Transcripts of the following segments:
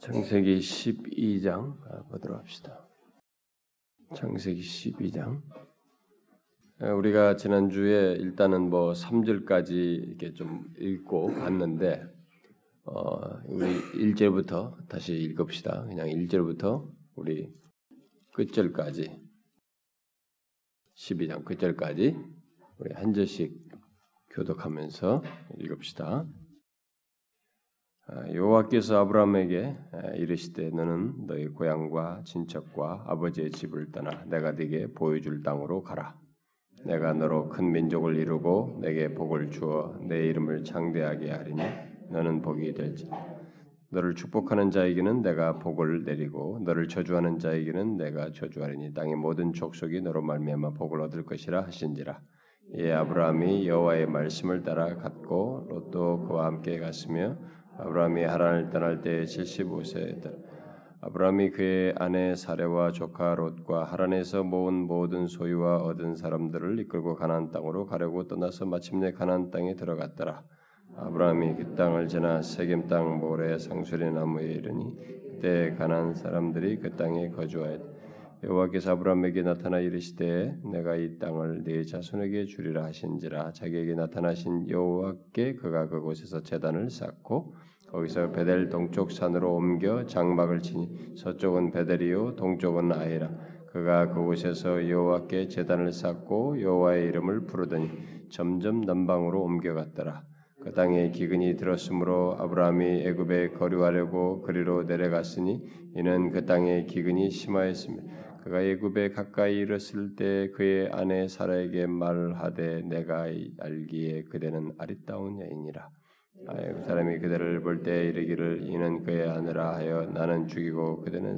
창세기 12장 보도록 합시다. 창세기 12장. 우리가 지난주에 일단은 뭐 3절까지 이렇게 좀 읽고 갔는데 어, 우리 1절부터 다시 읽읍시다. 그냥 1절부터 우리 끝절까지 12장 끝절까지 우리 한 절씩 교독하면서 읽읍시다. 아, 여호와께서 아브라함에게 이르시되 너는 너희 고향과 친척과 아버지의 집을 떠나 내가 네게 보여줄 땅으로 가라. 내가 너로 큰 민족을 이루고 내게 복을 주어 내 이름을 창대하게 하리니 너는 복이 될지. 너를 축복하는 자에게는 내가 복을 내리고 너를 저주하는 자에게는 내가 저주하리니 땅의 모든 족속이 너로 말미암아 복을 얻을 것이라 하신지라. 예 아브라함이 여호와의 말씀을 따라 갔고 롯도 그와 함께 갔으며 아브라함이 하란을 떠날 때 75세였다. 아브라함이 그의 아내 사레와 조카 롯과 하란에서 모은 모든 소유와 얻은 사람들을 이끌고 가나안 땅으로 가려고 떠나서 마침내 가나안 땅에 들어갔더라. 아브라함이 그 땅을 지나 세겜 땅 모래 상수리 나무에 이르니 그때 가나안 사람들이 그 땅에 거주하였다. 여호와께서 아브라함에게 나타나 이르시되 내가 이 땅을 네 자손에게 주리라 하신지라 자기에게 나타나신 여호와께 그가 그곳에서 제단을 쌓고 거기서 베델 동쪽 산으로 옮겨 장막을 치니 서쪽은 베델이요 동쪽은 아이라 그가 그곳에서 여호와께 제단을 쌓고 여호와의 이름을 부르더니 점점 남방으로 옮겨갔더라 그 땅에 기근이 들었으므로 아브라함이 애굽에 거류하려고 그리로 내려갔으니 이는 그 땅에 기근이 심하였습니다. 그가 애굽에 가까이 이르렀을 때 그의 아내 사라에게 말하되 내가 알기에 그대는 아리따운 여인이라. 아이 사람이 그대를 볼때 이르기를 이는 그의 아내라 하여 나는 죽이고 그대는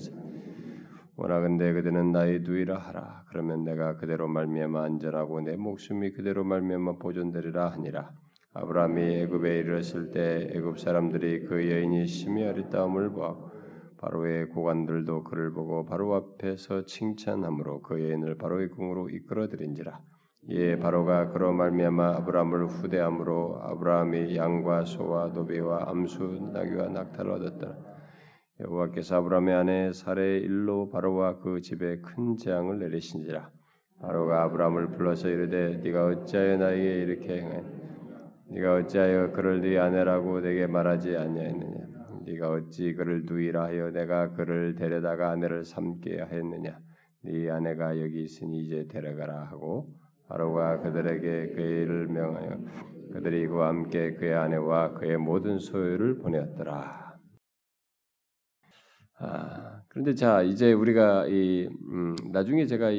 원하건대 그대는 나의 누이라 하라. 그러면 내가 그대로 말미암아 안전하고 내 목숨이 그대로 말미암아 보존되리라 하니라. 아브라함이 애굽에 이르렀을 때 애굽 사람들이 그 여인이 심히 아리따움을 보았고 바로의 고관들도 그를 보고 바로 앞에서 칭찬함으로 그 여인을 바로의 궁으로 이끌어들인지라. 예, 바로가 그로 말미암아 아브라함을 후대함으로 아브라함이 양과 소와 노비와 암수 나귀와 낙타를 얻었다. 여호와께서 아브라함의 아내 사례의 일로 바로와 그 집에 큰 재앙을 내리신지라. 바로가 아브라함을 불러서 이르되 네가 어찌하여 나에게 이렇게 행해? 네가 어찌하여 그를 네 아내라고 내게 말하지 아니하였느냐? 네가 어찌 그를 두이라 하여 내가 그를 데려다가 아내를 삼게 하였느냐? 네 아내가 여기 있으니 이제 데려가라 하고 바로가 그들에게 그의 명하여 그들이 그와 함께 그의 아내와 그의 모든 소유를 보내었더라. 아, 그런데 자 이제 우리가 이 음, 나중에 제가 이,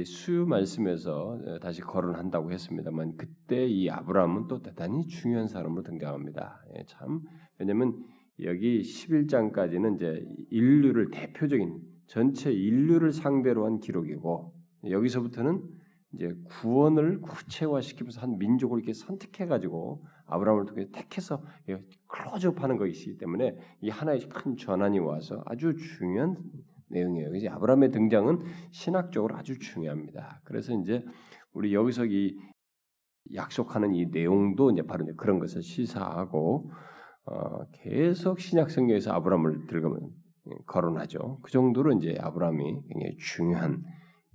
이 수유 말씀에서 다시 거론한다고 했습니다만 그때 이 아브라함은 또 대단히 중요한 사람으로 등장합니다. 예, 참 왜냐하면 여기 11장까지는 이제 인류를 대표적인 전체 인류를 상대로 한 기록이고 여기서부터는 이제 구원을 구체화시키면서 한 민족을 이렇게 선택해 가지고 아브라함을 통해 택해서 클로즈업하는 것이기 때문에 이 하나의 큰 전환이 와서 아주 중요한 내용이에요. 이제 아브라함의 등장은 신학적으로 아주 중요합니다. 그래서 이제 우리 여기서 이 약속하는 이 내용도 이제 바로 이제 그런 것을 시사하고 어, 계속 신약 성경에서 아브라함을 들어가면 거론하죠. 그 정도로 이제 아브라함이 굉장히 중요한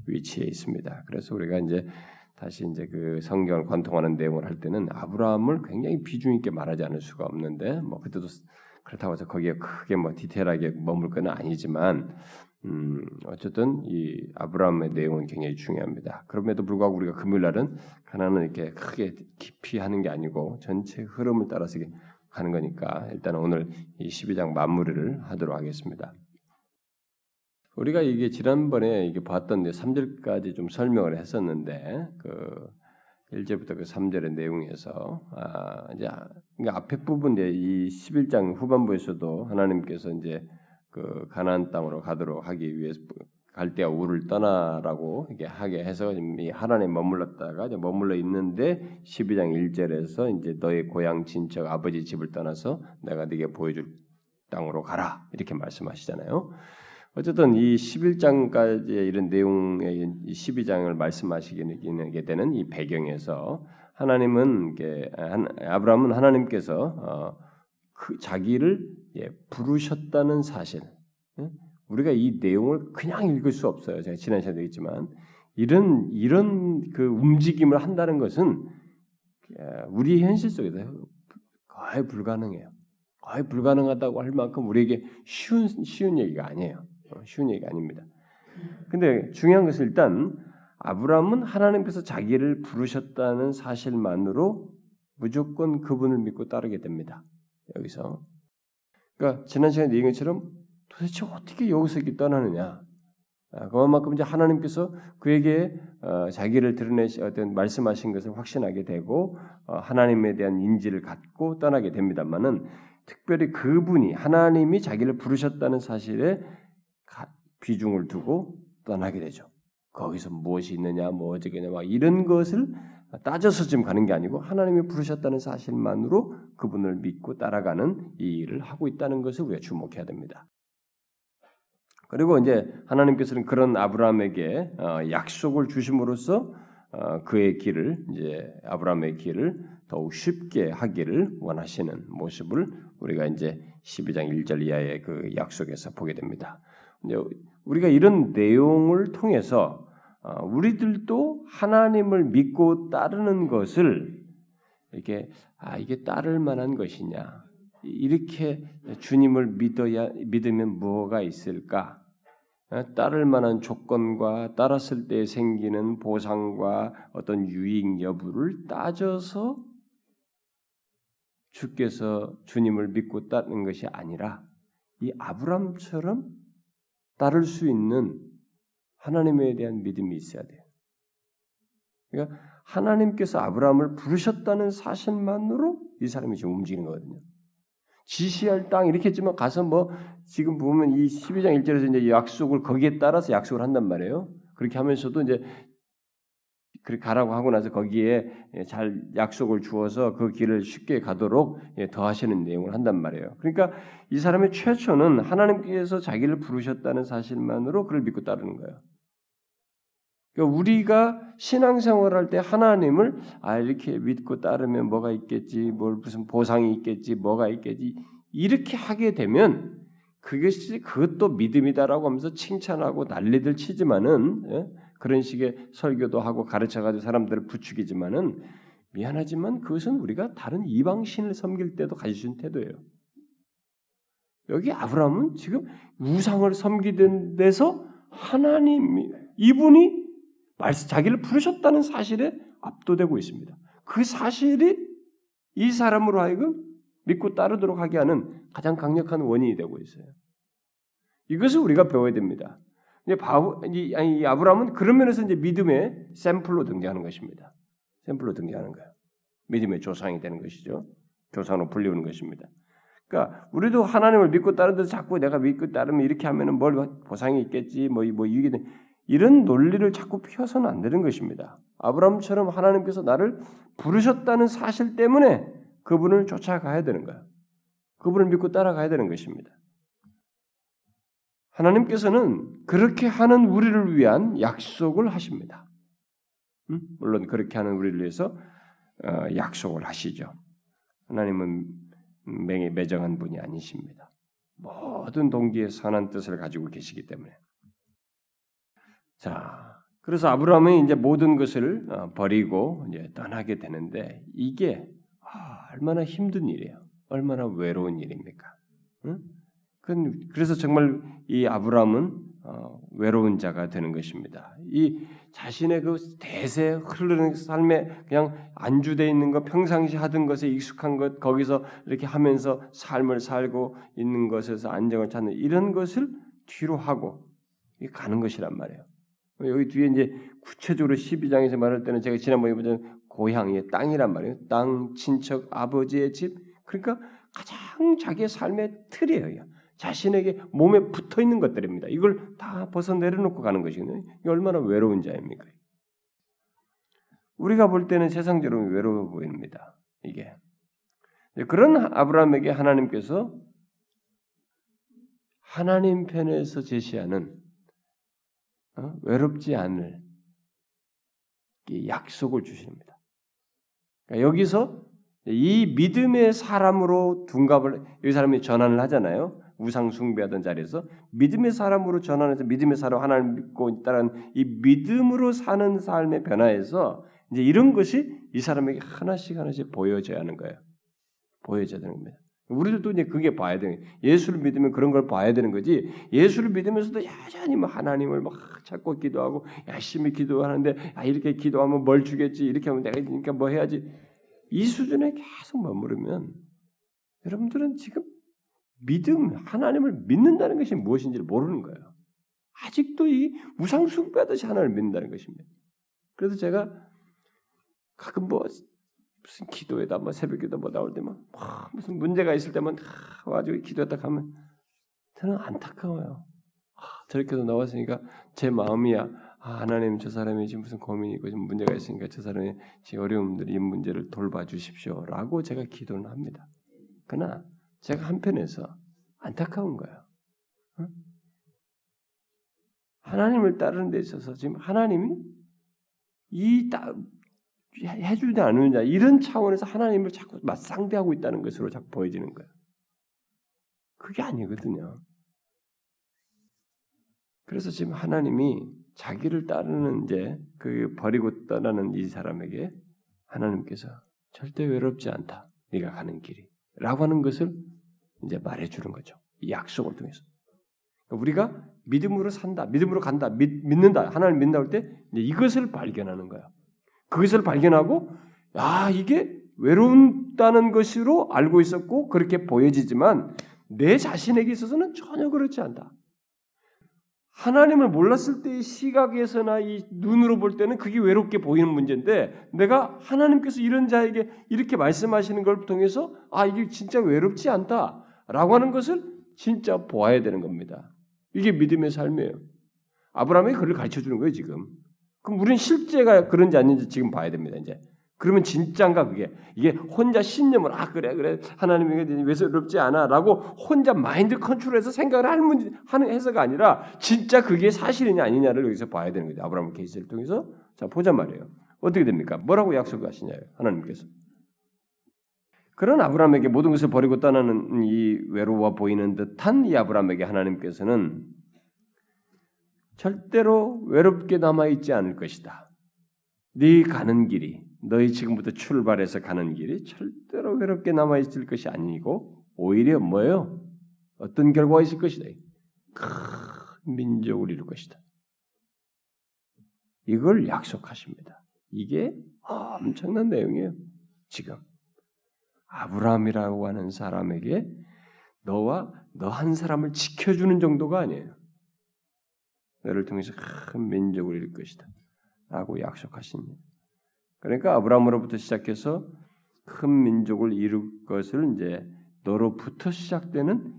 위치에 있습니다. 그래서 우리가 이제 다시 이제 그 성경을 관통하는 내용을 할 때는 아브라함을 굉장히 비중 있게 말하지 않을 수가 없는데 뭐 그때도 그렇다고 해서 거기에 크게 뭐 디테일하게 머물 건 아니지만 음 어쨌든 이 아브라함의 내용은 굉장히 중요합니다. 그럼에도 불구하고 우리가 금요일 날은 가나는 이렇게 크게 깊이 하는 게 아니고 전체 흐름을 따라서 가는 거니까 일단 오늘 이 12장 마무리를 하도록 하겠습니다. 우리가 이게 지난번에 이게 봤던 3절까지 좀 설명을 했었는데 그 1절부터 그 3절의 내용에서 아 이제 앞에 부분 이제 이 11장 후반부에서도 하나님께서 이제 그 가나안 땅으로 가도록 하기 위해서 갈대아 우를 떠나라고 이게 하게 해서 이 하나님 머물렀다가 이제 머물러 있는데 12장 1절에서 이제 너의 고향 친척 아버지 집을 떠나서 내가 네게 보여줄 땅으로 가라 이렇게 말씀하시잖아요. 어쨌든 이 11장까지 이런 내용의 12장을 말씀하시게 되는 이 배경에서 하나님은 아브라함은 하나님께서 어, 그 자기를 예, 부르셨다는 사실. 예? 우리가 이 내용을 그냥 읽을 수 없어요. 제가 지난 시간에 얘기했지만 이런 이런 그 움직임을 한다는 것은 우리 현실 속에서 거의 불가능해요. 거의 불가능하다고 할 만큼 우리에게 쉬운 쉬운 얘기가 아니에요. 어, 쉬운 얘기가 아닙니다. 근데 중요한 것은 일단 아브라함은 하나님께서 자기를 부르셨다는 사실만으로 무조건 그분을 믿고 따르게 됩니다. 여기서 그러니까 지난 시간에 얘기한 것처럼 도대체 어떻게 여기서 이렇게 떠나느냐? 아, 그만큼 이제 하나님께서 그에게 어, 자기를 드러내시 어떤 말씀하신 것을 확신하게 되고 어, 하나님에 대한 인지를 갖고 떠나게 됩니다만은 특별히 그분이 하나님이 자기를 부르셨다는 사실에 비중을 두고 떠나게 되죠. 거기서 무엇이 있느냐, 뭐 어쩌겠냐, 막 이런 것을 따져서 지금 가는 게 아니고 하나님이 부르셨다는 사실만으로 그분을 믿고 따라가는 이 일을 하고 있다는 것을 우리가 주목해야 됩니다. 그리고 이제 하나님께서는 그런 아브라함에게 어, 약속을 주심으로써 어, 그의 길을 이제 아브라함의 길을 더욱 쉽게 하기를 원하시는 모습을 우리가 이제 12장 1절 이하의 그 약속에서 보게 됩니다. 우리가 이런 내용을 통해서 어, 우리들도 하나님을 믿고 따르는 것을 이렇게 아 이게 따를 만한 것이냐 이렇게 주님을 믿어야 믿으면 뭐가 있을까? 어, 따를 만한 조건과 따랐을 때 생기는 보상과 어떤 유익 여부를 따져서 주께서 주님을 믿고 따르는 것이 아니라 이 아브람처럼 따를 수 있는 하나님에 대한 믿음이 있어야 돼요. 그러니까 하나님께서 아브라함을 부르셨다는 사실만으로 이 사람이 지금 움직이는 거거든요. 지시할 땅 이렇게 했지만 가서 뭐 지금 보면 이 12장 1절에서 이제 약속을 거기에 따라서 약속을 한단 말이에요. 그렇게 하면서도 이제 그렇게 가라고 하고 나서 거기에 잘 약속을 주어서 그 길을 쉽게 가도록 예, 더하시는 내용을 한단 말이에요. 그러니까 이 사람의 최초는 하나님께서 자기를 부르셨다는 사실만으로 그를 믿고 따르는 거예요. 그러니까 우리가 신앙생활할 때 하나님을 아 이렇게 믿고 따르면 뭐가 있겠지, 뭘 무슨 보상이 있겠지, 뭐가 있겠지 이렇게 하게 되면 그것이 그것도 믿음이다라고 하면서 칭찬하고 난리들 치지만은 예? 그런 식의 설교도 하고 가르쳐가지고 사람들을 부추기지만은 미안하지만 그것은 우리가 다른 이방 신을 섬길 때도 있는 태도예요. 여기 아브라함은 지금 우상을 섬기던 데서 하나님 이분이 말씀 자기를 부르셨다는 사실에 압도되고 있습니다. 그 사실이 이 사람으로 하여금 믿고 따르도록 하게 하는 가장 강력한 원인이 되고 있어요. 이것을 우리가 배워야 됩니다. 이제 바우, 이, 아니, 아브라함은 그런 면에서 이제 믿음의 샘플로 등장하는 것입니다. 샘플로 등장하는 거예요. 믿음의 조상이 되는 것이죠. 조상으로 불리우는 것입니다. 그러니까 우리도 하나님을 믿고 따르듯 자꾸 내가 믿고 따르면 이렇게 하면은 뭘 보상이 있겠지, 뭐, 뭐 이게 이런 논리를 자꾸 펴서는 안 되는 것입니다. 아브라함처럼 하나님께서 나를 부르셨다는 사실 때문에 그분을 쫓아가야 되는 거야. 그분을 믿고 따라가야 되는 것입니다. 하나님께서는 그렇게 하는 우리를 위한 약속을 하십니다. 음? 물론 그렇게 하는 우리를 위해서 어, 약속을 하시죠. 하나님은 맹에 매정한 분이 아니십니다. 모든 동기에 선한 뜻을 가지고 계시기 때문에. 자, 그래서 아브라함은 이제 모든 것을 어, 버리고 이제 떠나게 되는데 이게 아, 얼마나 힘든 일이에요. 얼마나 외로운 일입니까? 응? 그래서 정말 이 아브라함은 어, 외로운 자가 되는 것입니다. 이 자신의 그 대세 흐르는 삶에 그냥 안주돼 있는 것, 평상시 하던 것에 익숙한 것, 거기서 이렇게 하면서 삶을 살고 있는 것에서 안정을 찾는 이런 것을 뒤로 하고 가는 것이란 말이에요. 여기 뒤에 이제 구체적으로 12장에서 말할 때는 제가 지난번에 보던 고향의 땅이란 말이에요. 땅, 친척, 아버지의 집. 그러니까 가장 자기의 삶의 틀이에요. 자신에게 몸에 붙어 있는 것들입니다. 이걸 다 벗어 내려놓고 가는 것이거든요. 이 얼마나 외로운 자입니까? 우리가 볼 때는 세상적으로 외로워 보입니다. 이게 그런 아브라함에게 하나님께서 하나님 편에서 제시하는 어? 외롭지 않을 약속을 주십니다. 그러니까 여기서 이 믿음의 사람으로 둔갑을 이 사람이 전환을 하잖아요. 우상 숭배하던 자리에서 믿음의 사람으로 전환해서 믿음의 사람 하나를 믿고 있다는 이 믿음으로 사는 삶의 변화에서 이제 이런 것이 이 사람에게 하나씩 하나씩 보여져야 하는 거예요. 보여져야 되는 겁니다. 우리들도 이제 그게 봐야 되는 거예요. 예수를 믿으면 그런 걸 봐야 되는 거지. 예수를 믿으면서도 여전히 뭐 하나님을 막 찾고 기도하고 열심히 기도하는데 아 이렇게 기도하면 뭘 주겠지 이렇게 하면 내가 그러니까 뭐 해야지 이 수준에 계속 머무르면 여러분들은 지금 믿음 하나님을 믿는다는 것이 무엇인지를 모르는 거예요. 아직도 이 우상 숭배하듯이 하나님을 믿는다는 것입니다. 그래서 제가 가끔 뭐 무슨 기도에다 뭐 새벽기도 뭐 나올 때만 무슨 문제가 있을 때만 와가지고 기도했다 가면 저는 안타까워요. 아, 저렇게도 나왔으니까 제 마음이야. 아, 하나님 저 사람이 지금 무슨 고민이 있고 지금 문제가 있으니까 저 사람이 지금 어려움들 이 문제를 돌봐 주십시오라고 제가 기도를 합니다. 그러나 제가 한편에서 안타까운 거예요. 어? 하나님을 따르는 데 있어서 지금 하나님이 이 따, 해주지 않느냐 이런 차원에서 하나님을 자꾸 맞상대하고 있다는 것으로 자꾸 보여지는 거예요. 그게 아니거든요. 그래서 지금 하나님이 자기를 따르는 이제 그 버리고 떠나는 이 사람에게 하나님께서 절대 외롭지 않다. 네가 가는 길이라고 하는 것을 이제 말해주는 거죠. 이 약속을 통해서 그러니까 우리가 믿음으로 산다, 믿음으로 간다, 믿, 믿는다, 하나님 믿는다 할 때 이것을 발견하는 거야. 그것을 발견하고 아 이게 외롭다는 것으로 알고 있었고 그렇게 보여지지만 내 자신에게 있어서는 전혀 그렇지 않다. 하나님을 몰랐을 때의 시각에서나 이 눈으로 볼 때는 그게 외롭게 보이는 문제인데 내가 하나님께서 이런 자에게 이렇게 말씀하시는 걸 통해서 아 이게 진짜 외롭지 않다 라고 하는 것을 진짜 보아야 되는 겁니다. 이게 믿음의 삶이에요. 아브라함이 그를 가르쳐 주는 거예요 지금. 그럼 우리는 실제가 그런지 아닌지 지금 봐야 됩니다. 이제 그러면 진짠가 그게 이게 혼자 신념을 아 그래 그래 하나님이 외롭지 않아라고 혼자 마인드 컨트롤해서 생각을 하는 하는 해서가 아니라 진짜 그게 사실이냐 아니냐를 여기서 봐야 되는 거죠. 아브라함 케이스를 통해서 자 보자 말이에요. 어떻게 됩니까? 뭐라고 약속하시냐요? 하나님께서. 그런 아브라함에게 모든 것을 버리고 떠나는 이 외로워 보이는 듯한 이 아브라함에게 하나님께서는 절대로 외롭게 남아 있지 않을 것이다. 네 가는 길이 너희 지금부터 출발해서 가는 길이 절대로 외롭게 남아 있을 것이 아니고 오히려 뭐예요? 어떤 결과가 있을 것이다. 큰 민족을 이룰 것이다. 이걸 약속하십니다. 이게 엄청난 내용이에요. 지금 아브라함이라고 하는 사람에게 너와 너 한 사람을 지켜주는 정도가 아니에요. 너를 통해서 큰 민족을 이룰 것이다. 라고 약속하십니다. 그러니까 아브라함으로부터 시작해서 큰 민족을 이룰 것을 이제 너로부터 시작되는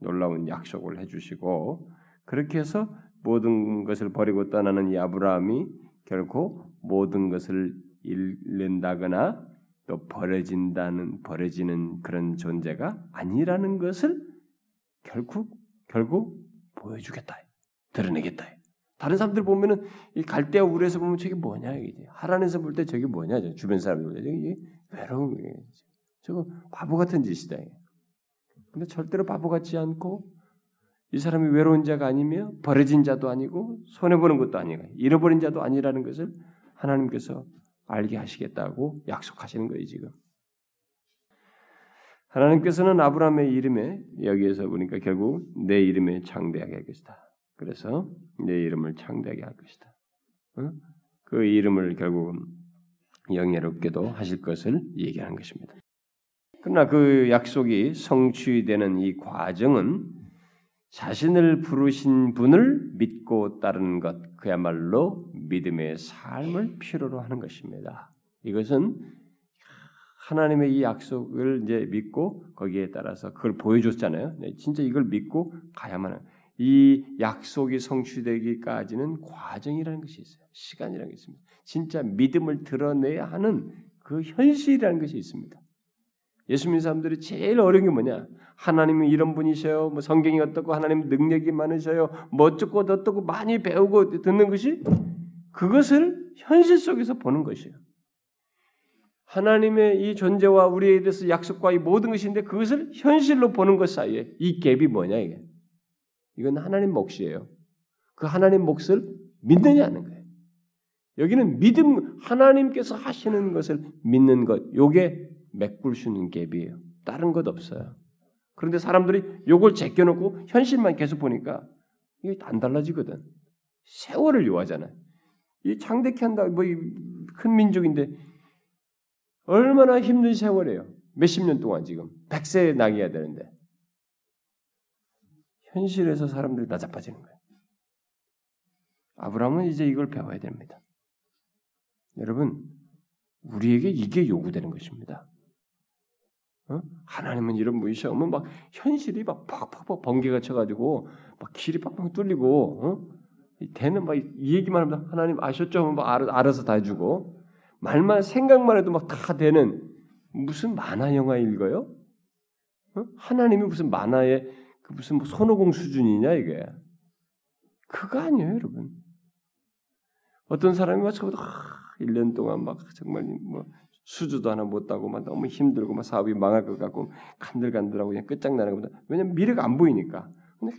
놀라운 약속을 해주시고 그렇게 해서 모든 것을 버리고 떠나는 이 아브라함이 결코 모든 것을 잃는다거나 또 버려진다는 버려지는 그런 존재가 아니라는 것을 결국 결국 보여주겠다. 드러내겠다. 다른 사람들 보면은 이 갈대아 우에서 보면 저게 뭐냐 이게 하란에서 볼 때 저게 뭐냐 주변 사람들 볼때 이게 외로운 게 저거 바보 같은 짓이다. 근데 절대로 바보 같지 않고 이 사람이 외로운 자가 아니며 버려진 자도 아니고 손해 보는 것도 아니고 잃어버린 자도 아니라는 것을 하나님께서 알게 하시겠다고 약속하시는 거예요 지금. 하나님께서는 아브라함의 이름에 여기에서 보니까 결국 내 이름에 창대하게 할 것이다. 그래서 내 이름을 창대하게 할 것이다. 어? 그 이름을 결국은 영예롭게도 하실 것을 얘기하는 것입니다. 그러나 그 약속이 성취되는 이 과정은 자신을 부르신 분을 믿고 따르는 것, 그야말로 믿음의 삶을 필요로 하는 것입니다. 이것은 하나님의 이 약속을 이제 믿고 거기에 따라서 그걸 보여줬잖아요. 네, 진짜 이걸 믿고 가야만. 이 약속이 성취되기까지는 과정이라는 것이 있어요. 시간이라는 게 있습니다. 진짜 믿음을 드러내야 하는 그 현실이라는 것이 있습니다. 예수 믿는 사람들이 제일 어려운 게 뭐냐? 하나님은 이런 분이셔요. 뭐 성경이 어떻고 하나님 능력이 많으셔요. 뭐 어쩌고 어떻고 많이 배우고 듣는 것이 그것을 현실 속에서 보는 것이에요. 하나님의 이 존재와 우리에 대해서 약속과 이 모든 것인데 그것을 현실로 보는 것 사이에 이 갭이 뭐냐 이게? 이건 하나님 몫이에요. 그 하나님 몫을 믿느냐는 거예요. 여기는 믿음 하나님께서 하시는 것을 믿는 것. 요게 맥불 수는 갭이에요. 다른 것 없어요. 그런데 사람들이 요걸 제껴놓고 현실만 계속 보니까 이게 안 달라지거든. 세월을 요하잖아요. 이 창대케 한다, 뭐, 큰 민족인데, 얼마나 힘든 세월이에요. 몇십 년 동안 지금. 백세에 나기야 되는데. 현실에서 사람들이 나자빠지는 거예요. 아브라함은 이제 이걸 배워야 됩니다. 여러분, 우리에게 이게 요구되는 것입니다. 어? 하나님은 이런 분이 시험은 막 현실이 막 팍팍팍 번개가 쳐가지고 막 길이 팍팍 뚫리고 어? 되는 막 이 얘기만 하면 하나님 아셨죠? 하면 막 알아 서 다 해주고 말만 생각만 해도 막 다 되는 무슨 만화 영화 읽어요? 어? 하나님이 무슨 만화의 그 무슨 뭐 손오공 수준이냐 이게 그거 아니에요, 여러분. 어떤 사람이 막 저보다 1년 동안 막 정말 뭐 수주도 하나 못 따고 막 너무 힘들고 막 사업이 망할 것 같고 간들간들하고 그냥 끝장나는 겁니다. 왜냐면 미래가 안 보이니까. 근데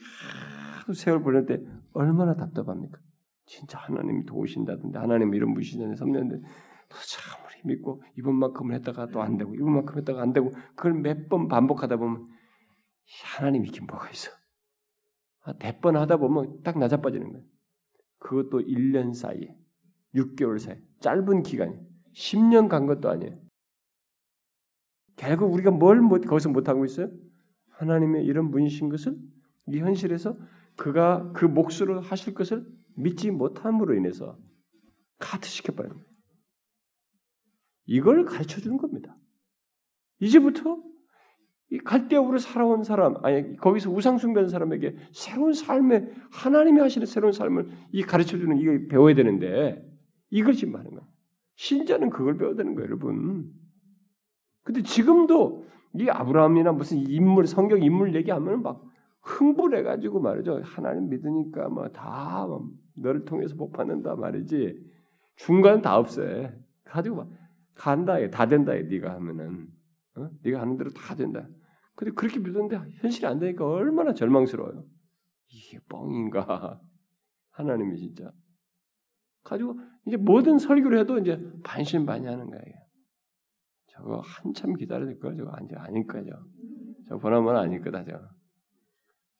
하도 세월 보낼 때 얼마나 답답합니까? 진짜 하나님이 도우신다던데 하나님 이런 무시전에 섬는데 참 우리 믿고 이번만큼은 했다가 또 안 되고 이번만큼 했다가 안 되고 그걸 몇 번 반복하다 보면 하나님 이게 뭐가 있어? 아, 대번 하다 보면 딱 낮아빠지는 거예요. 그것도 1년 사이에 6개월 사이 짧은 기간이 10년 간 것도 아니에요. 결국 우리가 뭘 못, 거기서 못하고 있어요? 하나님의 이런 분이신 것을 이 현실에서 그가 그 몫으로 하실 것을 믿지 못함으로 인해서 카트시켜버리는 거예요. 이걸 가르쳐 주는 겁니다. 이제부터 이 갈대우로 살아온 사람, 아니 거기서 우상숭배하는 사람에게 새로운 삶에 하나님이 하시는 새로운 삶을 이 가르쳐 주는 이거 배워야 되는데 이걸 지금 하는 거예요. 신자는 그걸 배워야 되는 거예요, 여러분. 근데 지금도 이 아브라함이나 무슨 인물, 성경 인물 얘기하면 막 흥분해가지고 말이죠. 하나님 믿으니까 뭐다 뭐 너를 통해서 복 받는다 말이지. 중간 다 없애. 가지고 막 간다, 다 된다, 네가 하면은. 어? 네가 하는 대로 다 된다. 근데 그렇게 믿었는데 현실이 안 되니까 얼마나 절망스러워요. 이게 뻥인가? 하나님이 진짜 가지고 이제 모든 설교를 해도 이제 반신반의하는 거예요. 저거 한참 될 거야. 저거 아니 아닐 거죠. 저 보나마나 아닐 거다. 저.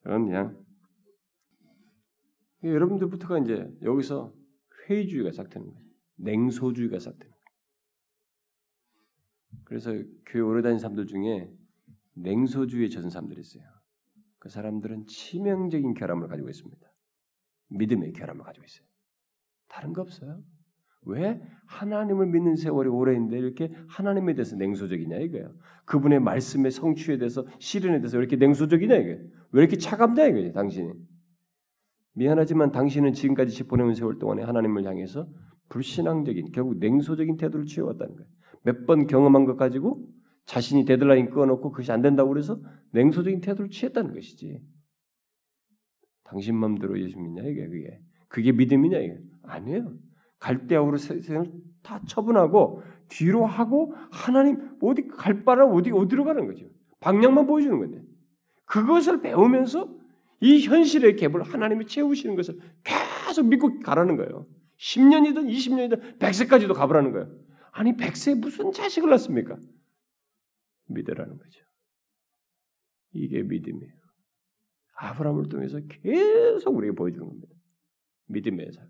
저건 그냥 여러분들부터가 이제 여기서 회의주의가 시작되는 거예요. 냉소주의가 시작되는 거예요. 그래서 교회 오래 다닌 사람들 중에 냉소주의에 젖은 사람들이 있어요. 그 사람들은 치명적인 결함을 가지고 있습니다. 믿음의 결함을 가지고 있어요. 다른 거 없어요. 왜 하나님을 믿는 세월이 오래인데 이렇게 하나님에 대해서 냉소적이냐 이거예요. 그분의 말씀의 성취에 대해서 실현에 대해서 왜 이렇게 냉소적이냐 이거예요. 왜 이렇게 차갑냐 이거예요. 당신이. 미안하지만 당신은 지금까지 보내온 세월 동안에 하나님을 향해서 불신앙적인 결국 냉소적인 태도를 취해왔다는 거예요. 몇 번 경험한 것 가지고 자신이 데드라인 끊어놓고 그것이 안 된다고 그래서 냉소적인 태도를 취했다는 것이지. 당신 마음대로 예수 믿냐 이게 그게 그게 믿음이냐 이게 아니에요. 갈대아우로 세상을 다 처분하고 뒤로 하고 하나님 어디 갈 바라 어디 어디로 가는 거죠. 방향만 보여주는 건데 그것을 배우면서 이 현실의 갭을 하나님이 채우시는 것을 계속 믿고 가라는 거예요. 10년이든 20년이든 100세까지도 가보라는 거예요. 아니 100세 무슨 자식을 낳습니까? 믿으라는 거죠. 이게 믿음이에요. 아브라함을 통해서 계속 우리에게 보여주는 겁니다. 믿음의 삶.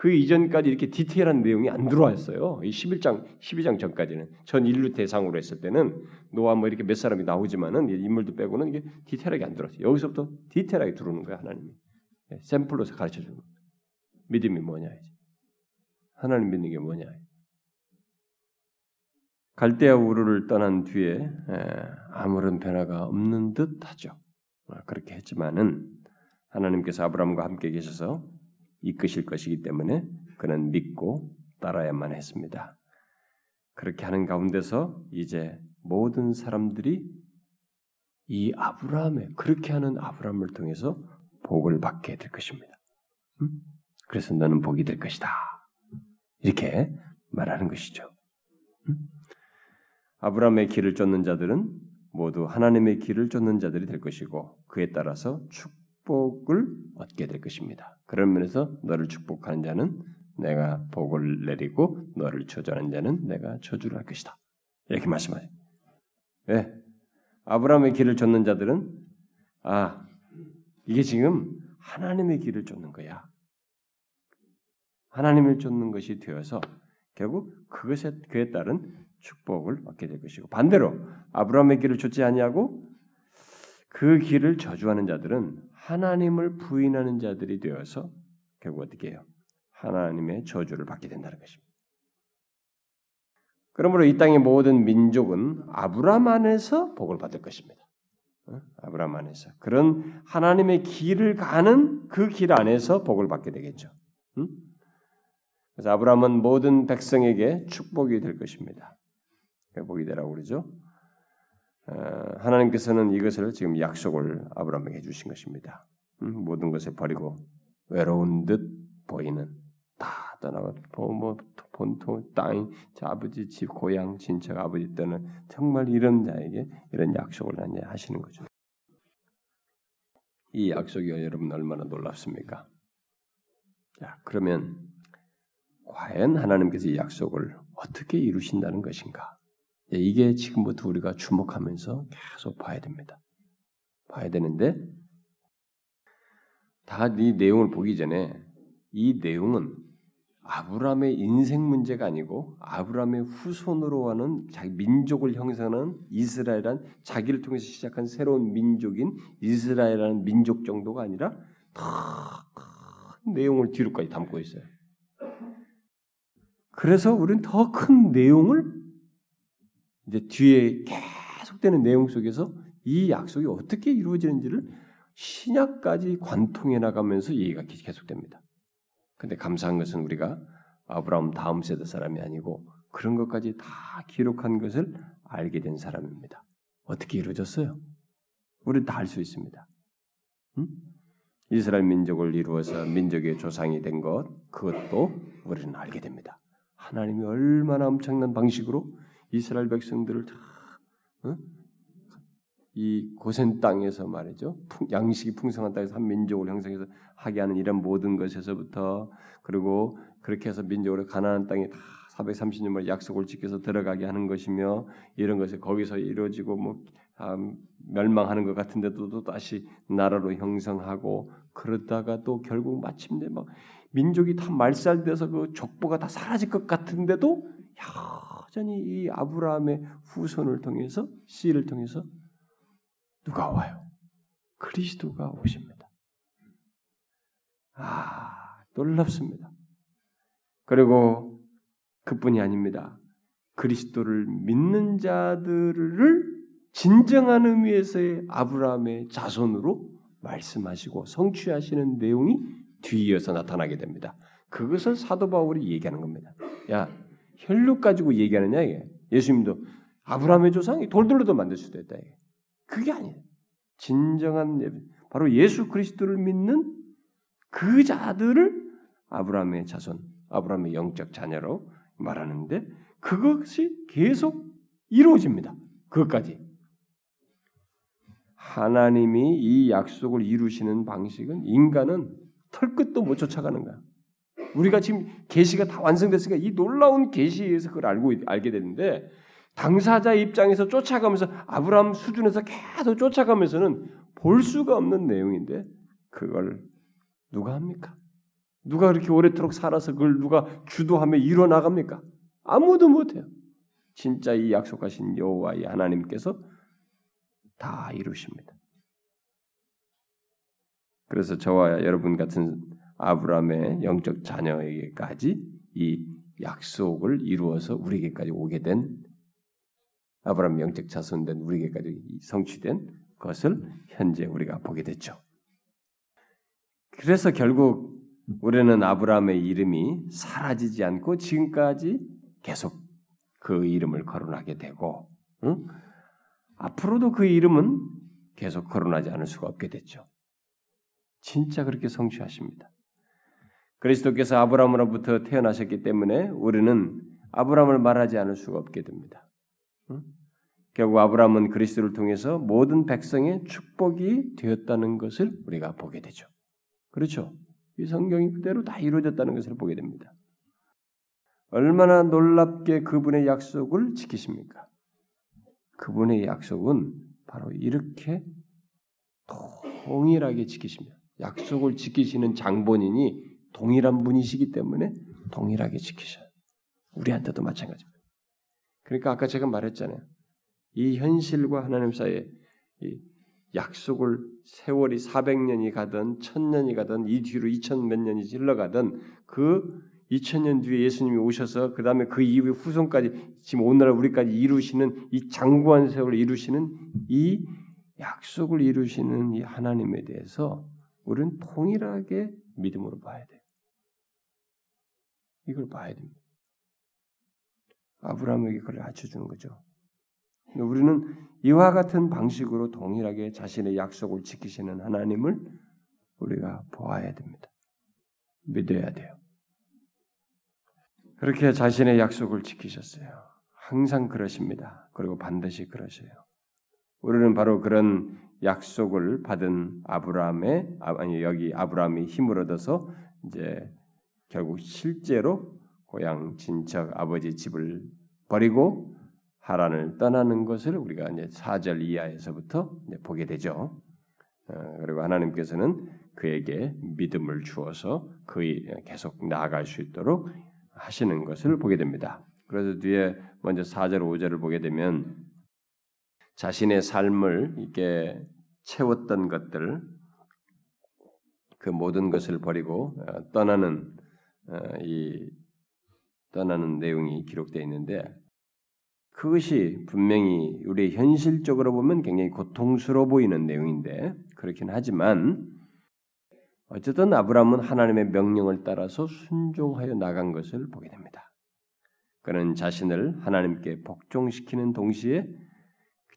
그 이전까지 이렇게 디테일한 내용이 안 들어왔어요. 이 11장, 12장 전까지는 전 인류 대상으로 했을 때는 노아 뭐 이렇게 몇 사람이 나오지만은 인물도 빼고는 이게 디테일하게 안 들어왔어요. 여기서부터 디테일하게 들어오는 거야 하나님이. 예, 샘플로서 가르쳐 주는 거야. 믿음이 뭐냐 이제. 하나님 믿는 게 뭐냐. 갈대아 우르를 떠난 뒤에 아무런 변화가 없는 듯하죠. 아, 그렇게 했지만은 하나님께서 아브라함과 함께 계셔서 이끄실 것이기 때문에 그는 믿고 따라야만 했습니다. 그렇게 하는 가운데서 이제 모든 사람들이 이 아브라함의 그렇게 하는 아브라함을 통해서 복을 받게 될 것입니다. 그래서 너는 복이 될 것이다. 이렇게 말하는 것이죠. 아브라함의 길을 쫓는 자들은 모두 하나님의 길을 쫓는 자들이 될 것이고 그에 따라서 축 복을 얻게 될 것입니다. 그런 면에서 너를 축복하는 자는 내가 복을 내리고 너를 저주하는 자는 내가 저주를 할 것이다. 이렇게 말씀하죠. 왜? 아브라함의 길을 쫓는 자들은 아 이게 지금 하나님의 길을 쫓는 거야. 하나님을 쫓는 것이 되어서 결국 그것에 그에 따른 축복을 얻게 될 것이고 반대로 아브라함의 길을 쫓지 아니하고 그 길을 저주하는 자들은 하나님을 부인하는 자들이 되어서 결국 어떻게 해요? 하나님의 저주를 받게 된다는 것입니다. 그러므로 이 땅의 모든 민족은 아브라함 안에서 복을 받을 것입니다. 어? 아브라함 안에서 그런 하나님의 길을 가는 그 길 안에서 복을 받게 되겠죠. 그래서 아브라함은 모든 백성에게 축복이 될 것입니다. 복이 되라고 그러죠. 어, 하나님께서는 이것을 지금 약속을 아브라함에게 해주신 것입니다. 모든 것을 버리고 외로운 듯 보이는 다 떠나고 뭐 본토 땅, 아버지 집 고향 친척 아버지 때는 정말 이런 자에게 이런 약속을 하시는 거죠. 이 약속이 여러분 얼마나 놀랍습니까? 자 그러면 과연 하나님께서 이 약속을 어떻게 이루신다는 것인가? 이게 지금부터 우리가 주목하면서 계속 봐야 됩니다. 봐야 되는데 다 이 내용을 보기 전에 이 내용은 아브라함의 인생 문제가 아니고 아브라함의 후손으로 하는 자기 민족을 형성하는 이스라엘이란 자기를 통해서 시작한 새로운 민족인 이스라엘이라는 민족 정도가 아니라 큰 내용을 뒤로까지 담고 있어요. 그래서 우리는 더 큰 내용을 이제 뒤에 계속되는 내용 속에서 이 약속이 어떻게 이루어지는지를 신약까지 관통해 나가면서 얘기가 계속됩니다. 근데 감사한 것은 우리가 아브라함 다음 세대 사람이 아니고 그런 것까지 다 기록한 것을 알게 된 사람입니다. 어떻게 이루어졌어요? 우리는 다 알 수 있습니다. 응? 이스라엘 민족을 이루어서 민족의 조상이 된 것, 그것도 우리는 알게 됩니다. 하나님이 얼마나 엄청난 방식으로 이스라엘 백성들을 다, 응? 이 고센 땅에서 말이죠. 양식이 풍성한 땅에서 한 민족을 형성해서 하게 하는 이런 모든 것에서부터 그리고 그렇게 해서 민족으로 가나안 땅에 다 430년 만에 약속을 지켜서 들어가게 하는 것이며 이런 것이 거기서 이루어지고 뭐 아, 멸망하는 것 같은데도 또 다시 나라로 형성하고 그러다가 또 결국 마침내 막 민족이 다 말살돼서 그 족보가 다 사라질 것 같은데도 여전히 이 아브라함의 후손을 통해서 씨를 통해서 누가 와요? 그리스도가 오십니다. 아, 놀랍습니다. 그리고 그뿐이 아닙니다. 그리스도를 믿는 자들을 진정한 의미에서의 아브라함의 자손으로 말씀하시고 성취하시는 내용이 뒤이어서 나타나게 됩니다. 그것을 사도 바울이 얘기하는 겁니다. 야, 혈육 가지고 얘기하느냐 이게. 예수님도 아브라함의 조상이 돌들로도 만들 수도 있다 이게. 그게 아니에요. 진정한 바로 예수 그리스도를 믿는 그 자들을 아브라함의 자손, 아브라함의 영적 자녀로 말하는데 그것이 계속 이루어집니다. 그것까지. 하나님이 이 약속을 이루시는 방식은 인간은 털끝도 못 쫓아가는 거야. 우리가 지금 계시가 다 완성됐으니까 이 놀라운 계시에 의해서 그걸 알고 알게 되는데 당사자 입장에서 쫓아가면서 아브라함 수준에서 계속 쫓아가면서는 볼 수가 없는 내용인데 그걸 누가 합니까? 누가 그렇게 오래도록 살아서 그걸 누가 주도하며 이뤄 나갑니까? 아무도 못해요. 진짜 이 약속하신 여호와 의 하나님께서 다 이루십니다. 그래서 저와 여러분 같은 아브라함의 영적 자녀에게까지 이 약속을 이루어서 우리에게까지 오게 된 아브라함 영적 자손된 우리에게까지 성취된 것을 현재 우리가 보게 됐죠. 그래서 결국 우리는 아브라함의 이름이 사라지지 않고 지금까지 계속 그 이름을 거론하게 되고 응? 앞으로도 그 이름은 계속 거론하지 않을 수가 없게 됐죠. 진짜 그렇게 성취하십니다. 그리스도께서 아브라함으로부터 태어나셨기 때문에 우리는 아브라함을 말하지 않을 수가 없게 됩니다. 결국 아브라함은 그리스도를 통해서 모든 백성의 축복이 되었다는 것을 우리가 보게 되죠. 그렇죠? 이 성경이 그대로 다 이루어졌다는 것을 보게 됩니다. 얼마나 놀랍게 그분의 약속을 지키십니까? 그분의 약속은 바로 이렇게 동일하게 지키십니다. 약속을 지키시는 장본인이 동일한 분이시기 때문에 동일하게 지키셔요. 우리한테도 마찬가지입니다. 그러니까 아까 제가 말했잖아요. 이 현실과 하나님 사이에 이 약속을 세월이 400년이 가든 1000년이 가든 이 뒤로 2000 몇 년이 흘러가든 그 2000년 뒤에 예수님이 오셔서 그 다음에 그 이후에 후손까지 지금 오늘날 우리까지 이루시는 이 장구한 세월을 이루시는 이 약속을 이루시는 이 하나님에 대해서 우리는 통일하게 믿음으로 봐야 돼요. 이걸 봐야 됩니다. 아브라함에게 그걸 갖춰주는 거죠. 우리는 이와 같은 방식으로 동일하게 자신의 약속을 지키시는 하나님을 우리가 보아야 됩니다. 믿어야 돼요. 그렇게 자신의 약속을 지키셨어요. 항상 그러십니다. 그리고 반드시 그러셔요. 우리는 바로 그런 약속을 받은 아브라함의 아니 여기 아브라함이 힘을 얻어서 이제 결국 실제로 고향 친척 아버지 집을 버리고 하란을 떠나는 것을 우리가 이제 4절 이하에서부터 보게 되죠. 어, 그리고 하나님께서는 그에게 믿음을 주어서 그의 계속 나아갈 수 있도록 하시는 것을 보게 됩니다. 그래서 뒤에 먼저 4절 5절을 보게 되면 자신의 삶을 이게 채웠던 것들 그 모든 것을 버리고 어, 떠나는 어, 이 떠나는 내용이 기록되어 있는데 그것이 분명히 우리 현실적으로 보면 굉장히 고통스러워 보이는 내용인데 그렇긴 하지만 어쨌든 아브라함은 하나님의 명령을 따라서 순종하여 나간 것을 보게 됩니다. 그는 자신을 하나님께 복종시키는 동시에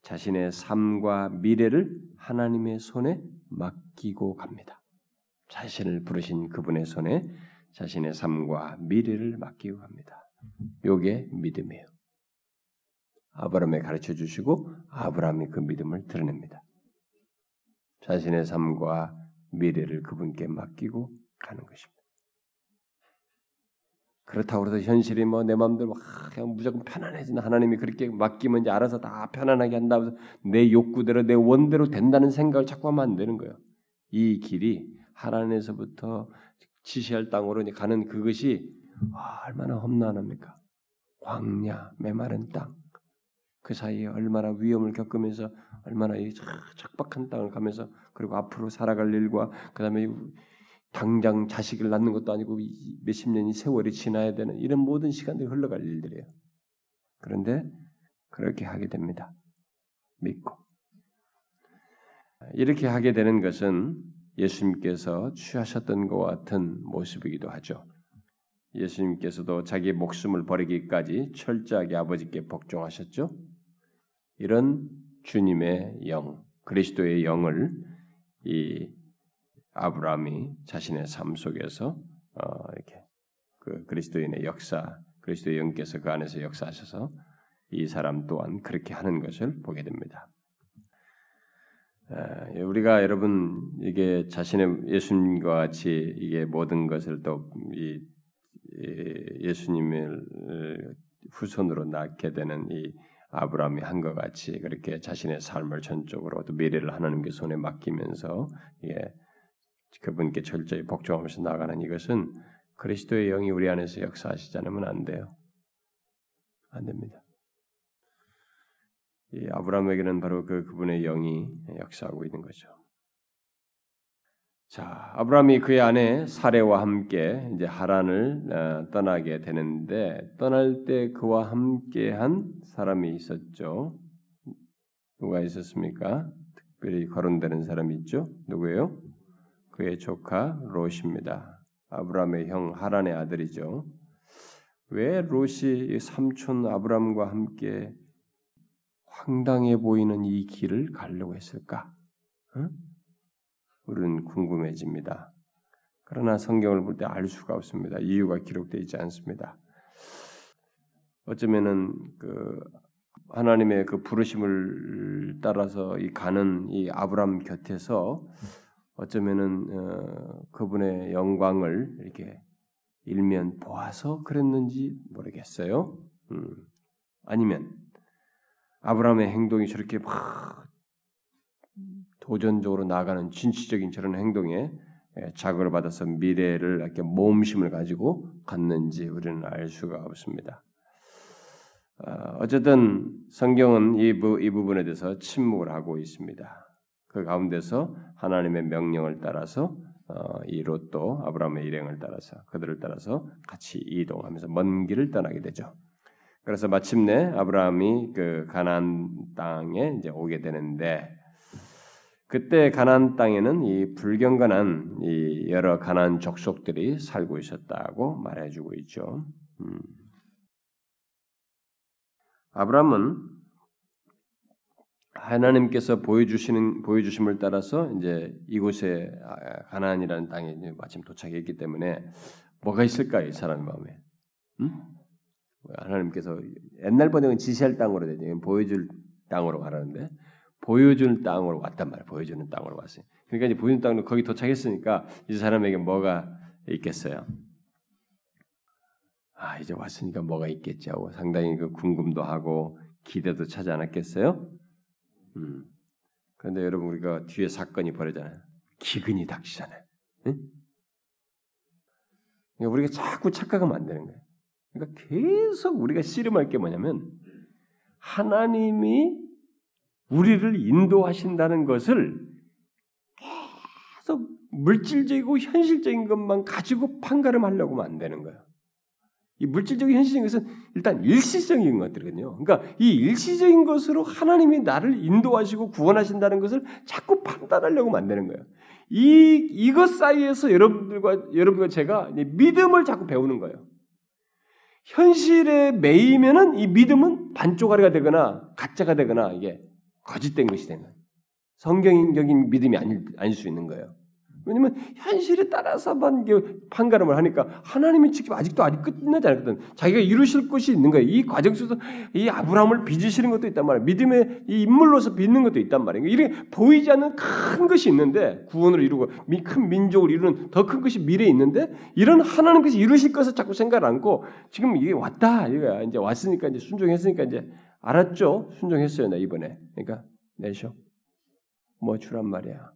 자신의 삶과 미래를 하나님의 손에 맡기고 갑니다. 자신을 부르신 그분의 손에 자신의 삶과 미래를 맡기고 갑니다. 요게 믿음이에요. 아브라함에 가르쳐 주시고 아브라함이 그 믿음을 드러냅니다. 자신의 삶과 미래를 그분께 맡기고 가는 것입니다. 그렇다고 해서 현실이 뭐 내 마음대로 그냥 무조건 편안해지는 하나님이 그렇게 맡기면 이제 알아서 다 편안하게 한다면서 내 욕구대로 내 원대로 된다는 생각을 자꾸 하면 안 되는 거예요. 이 길이 하나님에서부터 지시할 땅으로 가는 그것이 얼마나 험난합니까? 광야, 메마른 땅. 그 사이에 얼마나 위험을 겪으면서 얼마나 이 척박한 땅을 가면서 그리고 앞으로 살아갈 일과 그다음에 당장 자식을 낳는 것도 아니고 몇십 년이 세월이 지나야 되는 이런 모든 시간들이 흘러갈 일들이에요. 그런데 그렇게 하게 됩니다. 믿고 이렇게 하게 되는 것은 예수님께서 취하셨던 것 같은 모습이기도 하죠. 예수님께서도 자기 목숨을 버리기까지 철저하게 아버지께 복종하셨죠. 이런 주님의 영, 그리스도의 영을 이 아브라함이 자신의 삶 속에서 어, 이렇게 그 그리스도인의 역사, 그리스도의 영께서 그 안에서 역사하셔서 이 사람 또한 그렇게 하는 것을 보게 됩니다. 우리가 여러분 이게 자신의 예수님과 같이 이게 모든 것을 또 이 예수님을 후손으로 낳게 되는 이 아브라함이 한 것 같이 그렇게 자신의 삶을 전적으로 또 미래를 하나님께 손에 맡기면서 예, 그분께 철저히 복종하면서 나가는 이것은 그리스도의 영이 우리 안에서 역사하시지 않으면 안 돼요. 안 됩니다. 이 아브라함에게는 바로 그 그분의 영이 역사하고 있는 거죠. 자, 아브라함이 그의 아내 사레와 함께 이제 하란을 어, 떠나게 되는데 떠날 때 그와 함께한 사람이 있었죠. 누가 있었습니까? 특별히 거론되는 사람이 있죠. 누구예요? 그의 조카 롯입니다. 아브라함의 형 하란의 아들이죠. 왜 롯이 삼촌 아브라함과 함께 황당해 보이는 이 길을 가려고 했을까? 응? 우리는 궁금해집니다. 그러나 성경을 볼 때 알 수가 없습니다. 이유가 기록되어 있지 않습니다. 어쩌면은 그 하나님의 그 부르심을 따라서 이 가는 이 아브람 곁에서 어쩌면은 어, 그분의 영광을 이렇게 일면 보아서 그랬는지 모르겠어요. 음. 아니면 아브라함의 행동이 저렇게 막 도전적으로 나아가는 진취적인 저런 행동에 예, 자극을 받아서 미래를 이렇게 모험심을 가지고 갔는지 우리는 알 수가 없습니다. 어, 어쨌든 성경은 이, 부, 이 부분에 대해서 침묵을 하고 있습니다. 그 가운데서 하나님의 명령을 따라서 어, 이 롯도 아브라함의 일행을 따라서 그들을 따라서 같이 이동하면서 먼 길을 떠나게 되죠. 그래서 마침내 아브라함이 그 가나안 땅에 이제 오게 되는데 그때 가나안 땅에는 이 불경건한 이 여러 가나안 족속들이 살고 있었다고 말해주고 있죠. 음. 아브라함은 하나님께서 보여주시는 보여주심을 따라서 이제 이곳에 가나안이라는 땅에 마침 도착했기 때문에 뭐가 있을까요, 이 사람의 마음에? 음? 하나님께서 옛날 번역은 지시할 땅으로 되죠. 보여줄 땅으로 가라는데 보여주는 땅으로 왔단 말이에요. 보여주는 땅으로 왔어요. 그러니까 이제 보여주는 땅으로 거기 도착했으니까 이 사람에게 뭐가 있겠어요? 아 이제 왔으니까 뭐가 있겠지 하고 상당히 그 궁금도 하고 기대도 차지 않았겠어요? 음. 그런데 여러분 우리가 뒤에 사건이 벌어잖아요. 기근이 닥치잖아요. 응? 그러니까 우리가 자꾸 착각하면 안 되는 거예요. 그러니까 계속 우리가 씨름할 게 뭐냐면 하나님이 우리를 인도하신다는 것을 계속 물질적이고 현실적인 것만 가지고 판가름하려고 하면 안 되는 거예요. 이 물질적인 현실적인 것은 일단 일시적인 것들이거든요. 그러니까 이 일시적인 것으로 하나님이 나를 인도하시고 구원하신다는 것을 자꾸 판단하려고 만드는 거예요. 이 이것 사이에서 여러분들과 여러분과 제가 믿음을 자꾸 배우는 거예요. 현실에 매이면은 이 믿음은 반쪽아리가 되거나 가짜가 되거나 이게 거짓된 것이 되는. 성경적인 믿음이 아닐, 아닐 수 있는 거예요. 왜냐면 현실에 따라서만 판가름을 하니까 하나님이 지금 아직도 아직 끝나지 않았거든. 자기가 이루실 것이 있는 거예요. 이 과정 속에서 이 아브라함을 빚으시는 것도 있단 말이에요. 믿음의 이 인물로서 빚는 것도 있단 말이에요. 이렇게 보이지 않는 큰 것이 있는데 구원을 이루고 큰 민족을 이루는 더 큰 것이 미래에 있는데 이런 하나님께서 이루실 것을 자꾸 생각을 않고 지금 이게 왔다. 이거야. 이제 왔으니까 이제 순종했으니까 이제 알았죠. 순종했어요. 나 이번에. 그러니까 내셔. 뭐 주란 말이야.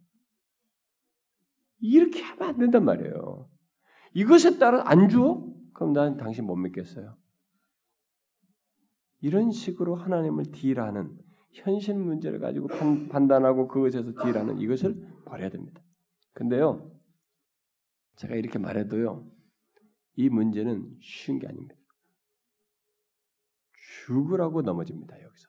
이렇게 하면 안 된단 말이에요. 이것에 따라 안 주어? 그럼 난 당신 못 믿겠어요. 이런 식으로 하나님을 딜하는 현실 문제를 가지고 판, 단하고 그것에서 딜하는 이것을 버려야 됩니다. 근데요, 제가 이렇게 말해도요, 이 문제는 쉬운 게 아닙니다. 죽으라고 넘어집니다, 여기서.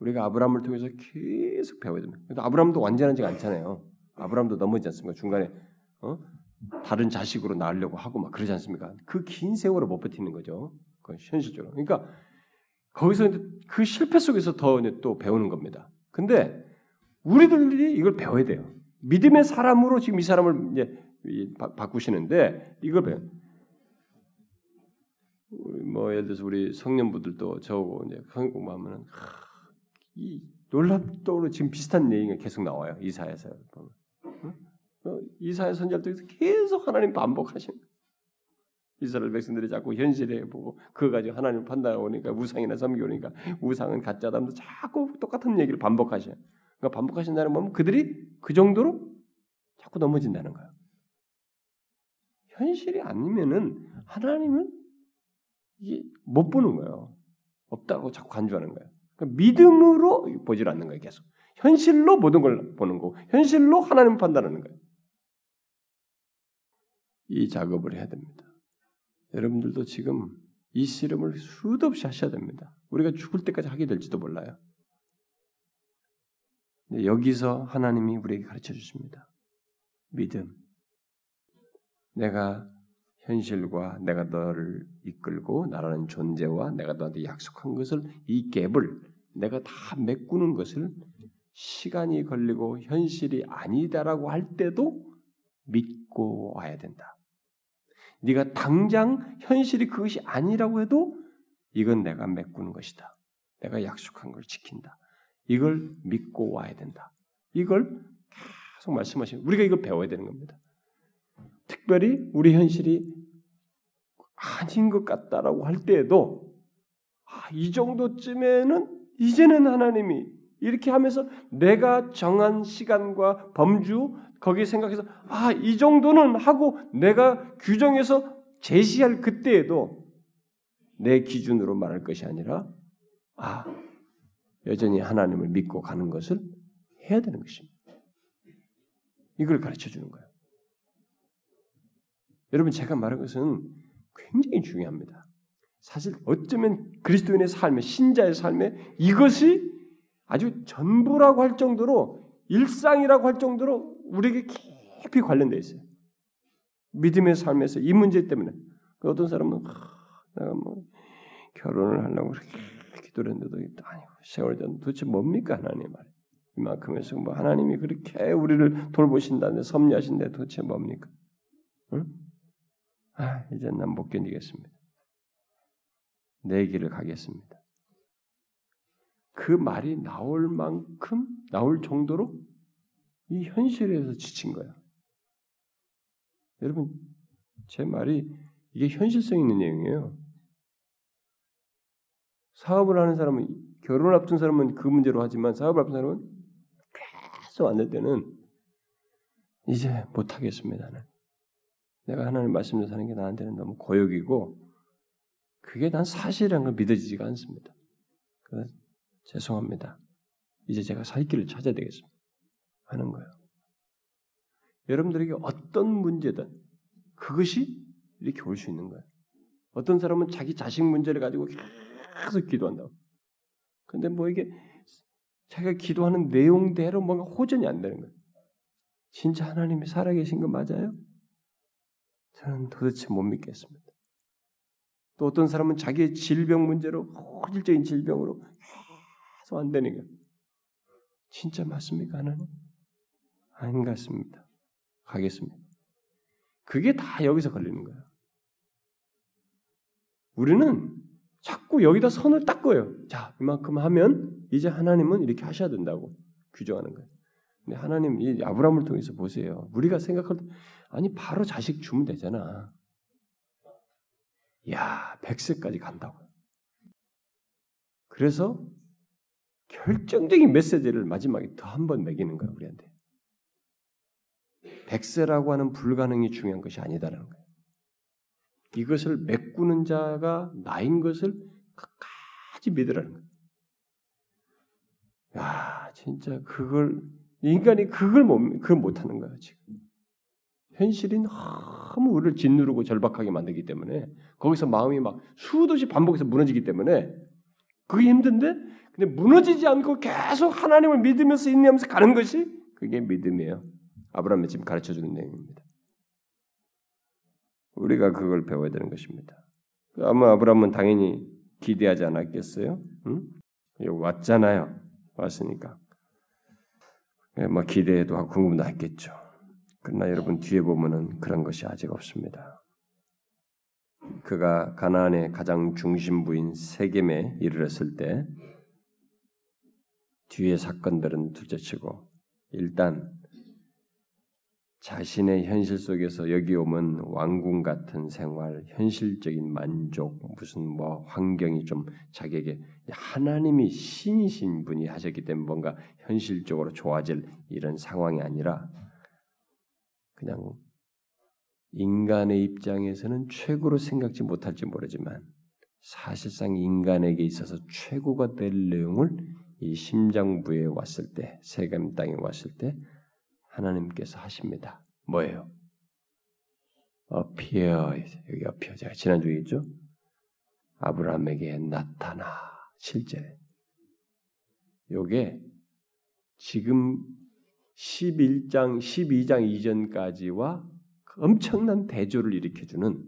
우리가 아브라함을 통해서 계속 배워야 됩니다. 아브라함도 완전하지가 않잖아요. 아브라함도 넘어지지 않습니까? 중간에 어? 다른 자식으로 낳으려고 하고 막 그러지 않습니까? 그 긴 세월을 못 버티는 거죠. 그 현실적으로. 그러니까 거기서 그 실패 속에서 더 또 배우는 겁니다. 근데 우리들이 이걸 배워야 돼요. 믿음의 사람으로 지금 이 사람을 이제 바 꾸시는데 이걸 배워. 뭐 예를 들어서 우리 성년부들도 저거 이제 성경 공부하면은 이 놀랍도록 지금 비슷한 얘기가 계속 나와요 이사에서 보면. 어, 이사야 선지자도 계속 하나님 반복하신 이스라엘 백성들이 자꾸 현실에 보고 그거 가지고 하나님 판단하니까 우상이나 섬기오니까 우상은 가짜다면서 자꾸 똑같은 얘기를 반복하셔. 그러니까 반복하신다는 건 그들이 그 정도로 자꾸 넘어진다는 거예요. 현실이 아니면은 하나님을 이게 못 보는 거예요. 없다고 자꾸 간주하는 거예요. 그러니까 믿음으로 보질 않는 거예요. 계속 현실로 모든 걸 보는 거, 현실로 하나님 판단하는 거예요. 이 작업을 해야 됩니다. 여러분들도 지금 이 씨름을 수도 없이 하셔야 됩니다. 우리가 죽을 때까지 하게 될지도 몰라요. 여기서 하나님이 우리에게 가르쳐 주십니다. 믿음. 내가 현실과 내가 너를 이끌고 나라는 존재와 내가 너한테 약속한 것을 이 갭을 내가 다 메꾸는 것을 시간이 걸리고 현실이 아니다라고 할 때도 믿고 와야 된다. 네가 당장 현실이 그것이 아니라고 해도 이건 내가 메꾸는 것이다. 내가 약속한 걸 지킨다. 이걸 믿고 와야 된다. 이걸 계속 말씀하시면 우리가 이걸 배워야 되는 겁니다. 특별히 우리 현실이 아닌 것 같다라고 할 때에도 아, 이 정도쯤에는 이제는 하나님이 이렇게 하면서 내가 정한 시간과 범주 거기에 생각해서 아, 이 정도는 하고 내가 규정해서 제시할 그때에도 내 기준으로 말할 것이 아니라 아, 여전히 하나님을 믿고 가는 것을 해야 되는 것입니다. 이걸 가르쳐 주는 거예요. 여러분 제가 말한 것은 굉장히 중요합니다. 사실 어쩌면 그리스도인의 삶에 신자의 삶에 이것이 아주 전부라고 할 정도로 일상이라고 할 정도로 우리에게 깊이 관련되어 있어요. 믿음의 삶에서 이 문제 때문에 어떤 사람은 내가 뭐 결혼을 하려고 그렇게 기도를 했는데도 아니 세월 전 도대체 뭡니까 하나님 말 이만큼 해서 뭐 하나님이 그렇게 우리를 돌보신다는데 섭리하신데 도대체 뭡니까? 응? 아 이제 난 못 견디겠습니다. 내 길을 가겠습니다. 그 말이 나올 만큼 나올 정도로 이 현실에서 지친 거야. 여러분 제 말이 이게 현실성 있는 내용이에요. 사업을 하는 사람은 결혼을 앞둔 사람은 그 문제로 하지만 사업을 앞둔 사람은 계속 안 될 때는 이제 못 하겠습니다. 는 내가 하나님 말씀을 사는 게 나한테는 너무 고역이고 그게 난 사실이라는 걸 믿어지지가 않습니다. 죄송합니다. 이제 제가 살 길을 찾아야 되겠습니다. 하는 거예요. 여러분들에게 어떤 문제든 그것이 이렇게 올 수 있는 거예요. 어떤 사람은 자기 자식 문제를 가지고 계속 기도한다고. 근데 뭐 이게 자기가 기도하는 내용대로 뭔가 호전이 안 되는 거예요. 진짜 하나님이 살아계신 거 맞아요? 저는 도대체 못 믿겠습니다. 또 어떤 사람은 자기의 질병 문제로 호질적인 질병으로 계속 안 되는 거예요. 진짜 맞습니까 하나님? 것 같습니다. 가겠습니다. 그게 다 여기서 걸리는 거예요. 우리는 자꾸 여기다 선을 딱 거예요. 자, 이만큼 하면 이제 하나님은 이렇게 하셔야 된다고 규정하는 거예요. 근데 하나님 이 아브라함을 통해서 보세요. 우리가 생각할 때 아니 바로 자식 주면 되잖아. 야, 100세까지 간다고. 그래서 결정적인 메시지를 마지막에 더 한 번 매기는 거야, 우리한테. 백세라고 하는 불가능이 중요한 것이 아니다라는 거예요. 이것을 메꾸는 자가 나인 것을 끝까지 믿으라는 거예요. 야, 진짜 그걸 인간이 그걸 못 그걸 못 하는 거야 지금. 현실이 너무 우리를 짓누르고 절박하게 만들기 때문에 거기서 마음이 막 수도 없이 반복해서 무너지기 때문에 그게 힘든데 근데 무너지지 않고 계속 하나님을 믿으면서 인내하면서 가는 것이 그게 믿음이에요. 아브라함이 지금 가르쳐 주는 내용입니다. 우리가 그걸 배워야 되는 것입니다. 아마 아브라함은 당연히 기대하지 않았겠어요? 응? 왔잖아요. 왔으니까. 예, 뭐 기대도 하고 궁금도 했겠죠. 그러나 여러분 뒤에 보면은 그런 것이 아직 없습니다. 그가 가나안의 가장 중심부인 세겜에 이르렀을 때 뒤에 사건들은 둘째치고 일단 자신의 현실 속에서 여기 오면 왕궁 같은 생활, 현실적인 만족, 무슨 뭐 환경이 좀 자기에게 하나님이 신이신 분이 하셨기 때문에 뭔가 현실적으로 좋아질 이런 상황이 아니라 그냥 인간의 입장에서는 최고로 생각지 못할지 모르지만 사실상 인간에게 있어서 최고가 될 내용을 이 심장부에 왔을 때, 세겜 땅에 왔을 때 하나님께서 하십니다. 뭐예요? 어피어 여기 어피어 제가 지난 주에 했죠. 아브라함에게 나타나 실제 요게 지금 11장 12장 이전까지와 엄청난 대조를 일으켜주는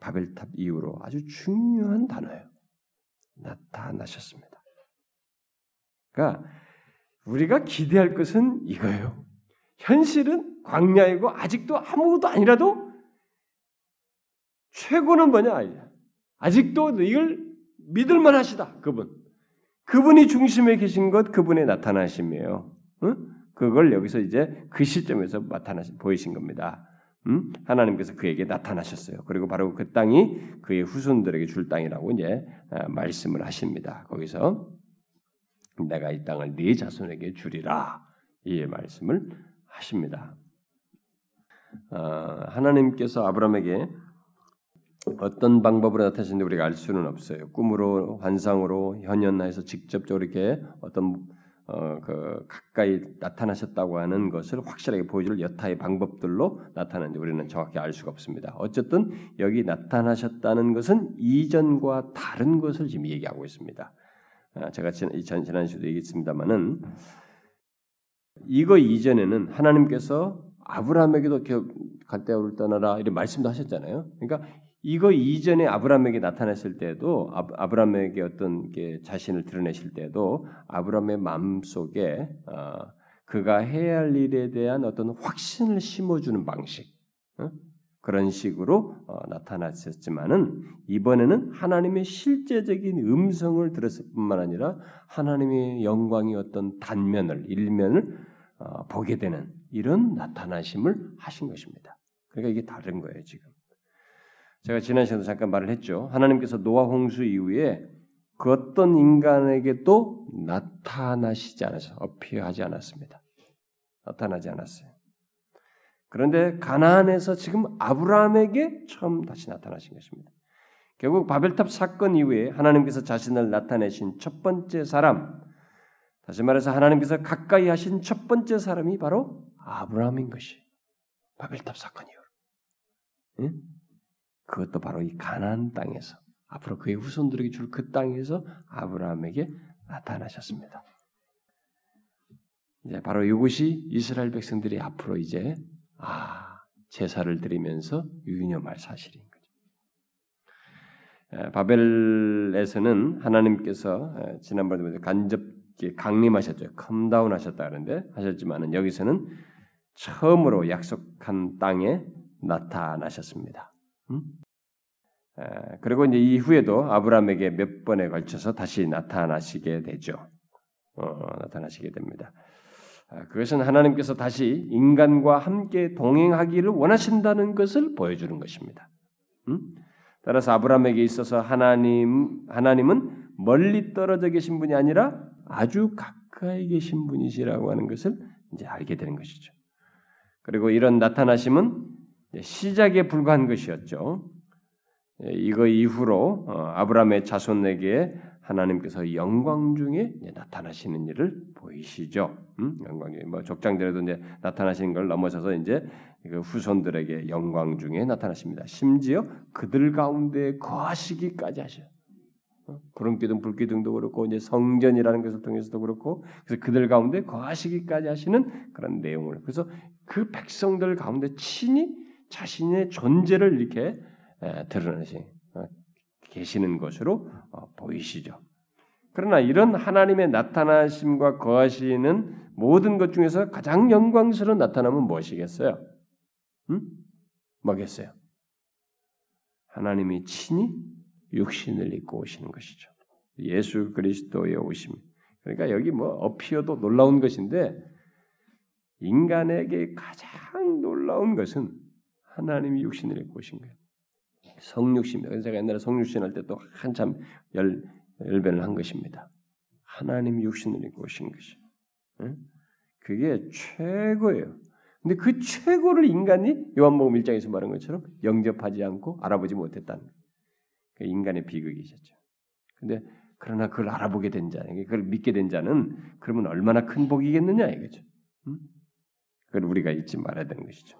바벨탑 이후로 아주 중요한 단어예요. 나타나셨습니다. 그러니까 우리가 기대할 것은 이거예요. 현실은 광야이고 아직도 아무것도 아니라도 최고는 뭐냐? 아직도 이걸 믿을 만하시다. 그분. 그분이 중심에 계신 것 그분의 나타나심이에요. 응? 그걸 여기서 이제 그 시점에서 나타나신 보이신 겁니다. 음? 하나님께서 그에게 나타나셨어요. 그리고 바로 그 땅이 그의 후손들에게 줄 땅이라고 이제 아, 말씀을 하십니다. 거기서 내가 이 땅을 네 자손에게 주리라 이 말씀을 하십니다. 어, 하나님께서 아브라함에게 어떤 방법으로 나타나시는지 우리가 알 수는 없어요. 꿈으로, 환상으로, 현현해서 직접적으로 이렇게 어떤 어, 그 가까이 나타나셨다고 하는 것을 확실하게 보여줄 여타의 방법들로 나타나는지 우리는 정확히 알 수가 없습니다. 어쨌든 여기 나타나셨다는 것은 이전과 다른 것을 지금 얘기하고 있습니다. 아, 제가 지난, 지난 시도 얘기했습니다만은 이거 이전에는 하나님께서 아브라함에게도 갈대아우를 떠나라 이런 말씀도 하셨잖아요. 그러니까 이거 이전에 아브라함에게 나타났을 때도 아 브라함에게 어떤 게 자신을 드러내실 때도 아브라함의 마음 속에 어, 그가 해야 할 일에 대한 어떤 확신을 심어주는 방식 어? 그런 식으로 어, 나타났었지만은 이번에는 하나님의 실제적인 음성을 들었을 뿐만 아니라 하나님의 영광의 어떤 단면을 일면을 어, 보게 되는 이런 나타나심을 하신 것입니다. 그러니까 이게 다른 거예요 지금. 제가 지난 시간에 잠깐 말을 했죠. 하나님께서 노아 홍수 이후에 그 어떤 인간에게도 나타나시지 않아서 어피하지 않았습니다. 나타나지 않았어요. 그런데 가나안에서 지금 아브라함에게 처음 다시 나타나신 것입니다. 결국 바벨탑 사건 이후에 하나님께서 자신을 나타내신 첫 번째 사람, 다시 말해서 하나님께서 가까이 하신 첫 번째 사람이 바로 아브라함인 것이 바벨탑 사건 이후로. 응? 그것도 바로 이 가나안 땅에서 앞으로 그의 후손들에게 줄 그 땅에서 아브라함에게 나타나셨습니다. 이제 바로 이것이 이스라엘 백성들이 앞으로 이제 아 제사를 드리면서 유념할 사실인 거죠. 바벨에서는 하나님께서 지난번에 간접 강림하셨죠. come down 하셨다 그러는데 하셨지만은 여기서는 처음으로 약속한 땅에 나타나셨습니다. 음? 그리고 이제 이후에도 아브라함에게 몇 번에 걸쳐서 다시 나타나시게 되죠. 어, 나타나시게 됩니다. 아, 그것은 하나님께서 다시 인간과 함께 동행하기를 원하신다는 것을 보여주는 것입니다. 음? 따라서 아브라함에게 있어서 하나님 하나님은 멀리 떨어져 계신 분이 아니라 아주 가까이 계신 분이시라고 하는 것을 이제 알게 되는 것이죠. 그리고 이런 나타나심은 시작에 불과한 것이었죠. 예, 이거 이후로 어, 아브라함의 자손에게 하나님께서 영광 중에 나타나시는 일을 보이시죠. 음? 영광 중에 뭐 족장들에도 이제 나타나시는 걸 넘어서서 이제 그 후손들에게 영광 중에 나타나십니다. 심지어 그들 가운데 거하시기까지 하셔. 어? 구름기둥, 불기둥도 그렇고 이제 성전이라는 것을 통해서도 그렇고 그래서 그들 가운데 거하시기까지 하시는 그런 내용을 그래서 그 백성들 가운데 친히 자신의 존재를 이렇게 드러내시 어, 계시는 것으로 어, 보이시죠. 그러나 이런 하나님의 나타나심과 거하시는 모든 것 중에서 가장 영광스러운 나타남은 무엇이겠어요? 음? 뭐겠어요? 하나님이 친히 육신을 입고 오시는 것이죠. 예수 그리스도의 오심. 그러니까 여기 뭐 어피어도 놀라운 것인데 인간에게 가장 놀라운 것은 하나님이 육신을 입고 오신 거예요. 성육신입니다. 제가 옛날에 성육신 할 때 또 한참 열, 열변을 한 것입니다. 하나님 육신을 입고 오신 것이. 응? 그게 최고예요. 근데 그 최고를 인간이 요한복음 1장에서 말한 것처럼 영접하지 않고 알아보지 못했다는 그 인간의 비극이셨죠. 근데 그러나 그걸 알아보게 된 자, 그걸 믿게 된 자는 그러면 얼마나 큰 복이겠느냐 이거죠. 응? 그걸 우리가 잊지 말아야 되는 것이죠.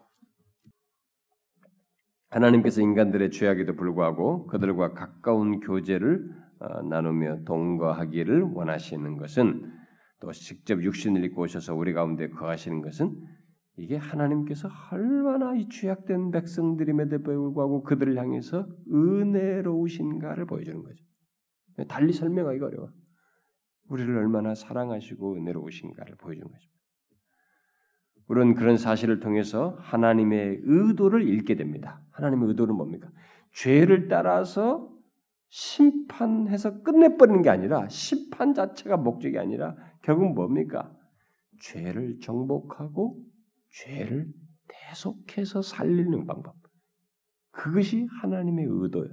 하나님께서 인간들의 죄악에도 불구하고 그들과 가까운 교제를 어, 나누며 동거하기를 원하시는 것은 또 직접 육신을 입고 오셔서 우리 가운데 거하시는 것은 이게 하나님께서 얼마나 이 죄악된 백성들임에도 불구하고 그들을 향해서 은혜로우신가를 보여주는 거죠. 달리 설명하기가 어려워. 우리를 얼마나 사랑하시고 은혜로우신가를 보여주는 거죠. 우리는 그런 사실을 통해서 하나님의 의도를 읽게 됩니다. 하나님의 의도는 뭡니까? 죄를 따라서 심판해서 끝내버리는 게 아니라 심판 자체가 목적이 아니라 결국 뭡니까? 죄를 정복하고 죄를 계속해서 살리는 방법. 그것이 하나님의 의도예요.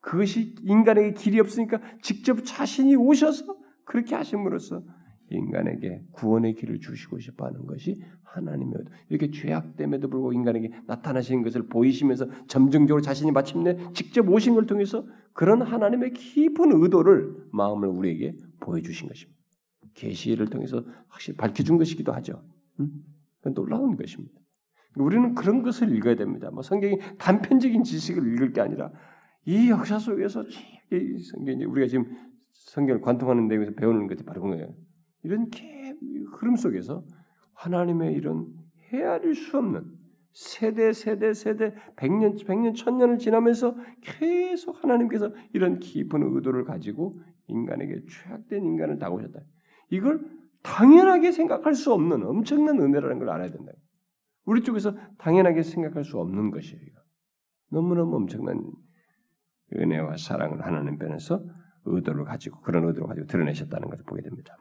그것이 인간에게 길이 없으니까 직접 자신이 오셔서 그렇게 하심으로써 인간에게 구원의 길을 주시고 싶어 하는 것이 하나님의 의도. 이렇게 죄악됨에도 불구하고 인간에게 나타나시는 것을 보이시면서 점증적으로 자신이 마침내 직접 오신 걸 통해서 그런 하나님의 깊은 의도를 마음을 우리에게 보여주신 것입니다. 계시를 통해서 확실히 밝혀준 것이기도 하죠. 음? 놀라운 것입니다. 우리는 그런 것을 읽어야 됩니다. 뭐 성경이 단편적인 지식을 읽을 게 아니라 이 역사 속에서 성경이 우리가 지금 성경을 관통하는 내용에서 배우는 것이 바로 그거예요. 이런 흐름 속에서 하나님의 이런 헤아릴 수 없는 세대 세대 세대 백년 백년 천년을 지나면서 계속 하나님께서 이런 깊은 의도를 가지고 인간에게 죄악된 인간을 다오셨다. 이걸 당연하게 생각할 수 없는 엄청난 은혜라는 걸 알아야 된다. 우리 쪽에서 당연하게 생각할 수 없는 것이에요. 너무너무 엄청난 은혜와 사랑을 하나님 편에서 의도를 가지고 그런 의도를 가지고 드러내셨다는 것을 보게 됩니다.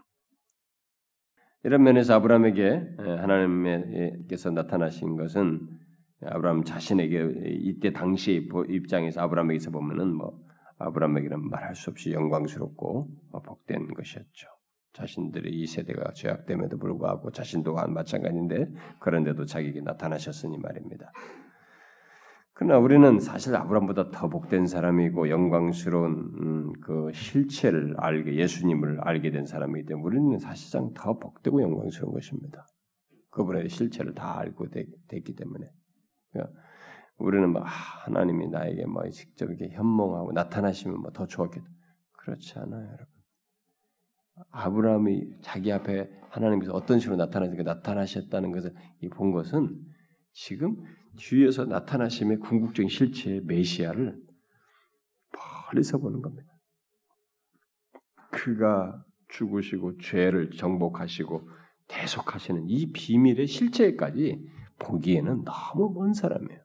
이런 면에서 아브라함에게 하나님께서 나타나신 것은 아브라함 자신에게 이때 당시 입장에서 아브라함에게서 보면은 뭐 아브라함에게는 말할 수 없이 영광스럽고 뭐 복된 것이었죠. 자신들의 이 세대가 죄악됨에도 불구하고 자신도 마찬가지인데 그런데도 자기에게 나타나셨으니 말입니다. 그러나 우리는 사실 아브라함보다 더 복된 사람이고 영광스러운 음, 그 실체를 알게 예수님을 알게 된 사람이기 때문에 우리는 사실상 더 복되고 영광스러운 것입니다. 그분의 실체를 다 알고 되, 됐기 때문에 그러니까 우리는 뭐 아, 하나님이 나에게 뭐 직접 이렇게 현몽하고 나타나시면 뭐 더 좋았겠다. 그렇지 않아요, 여러분. 아브라함이 자기 앞에 하나님께서 어떤 식으로 나타나니까 나타나셨다는 것을 본 것은 지금 뒤에서 나타나심의 궁극적인 실체의 메시아를 멀리서 보는 겁니다. 그가 죽으시고 죄를 정복하시고 대속하시는 이 비밀의 실체까지 보기에는 너무 먼 사람이에요.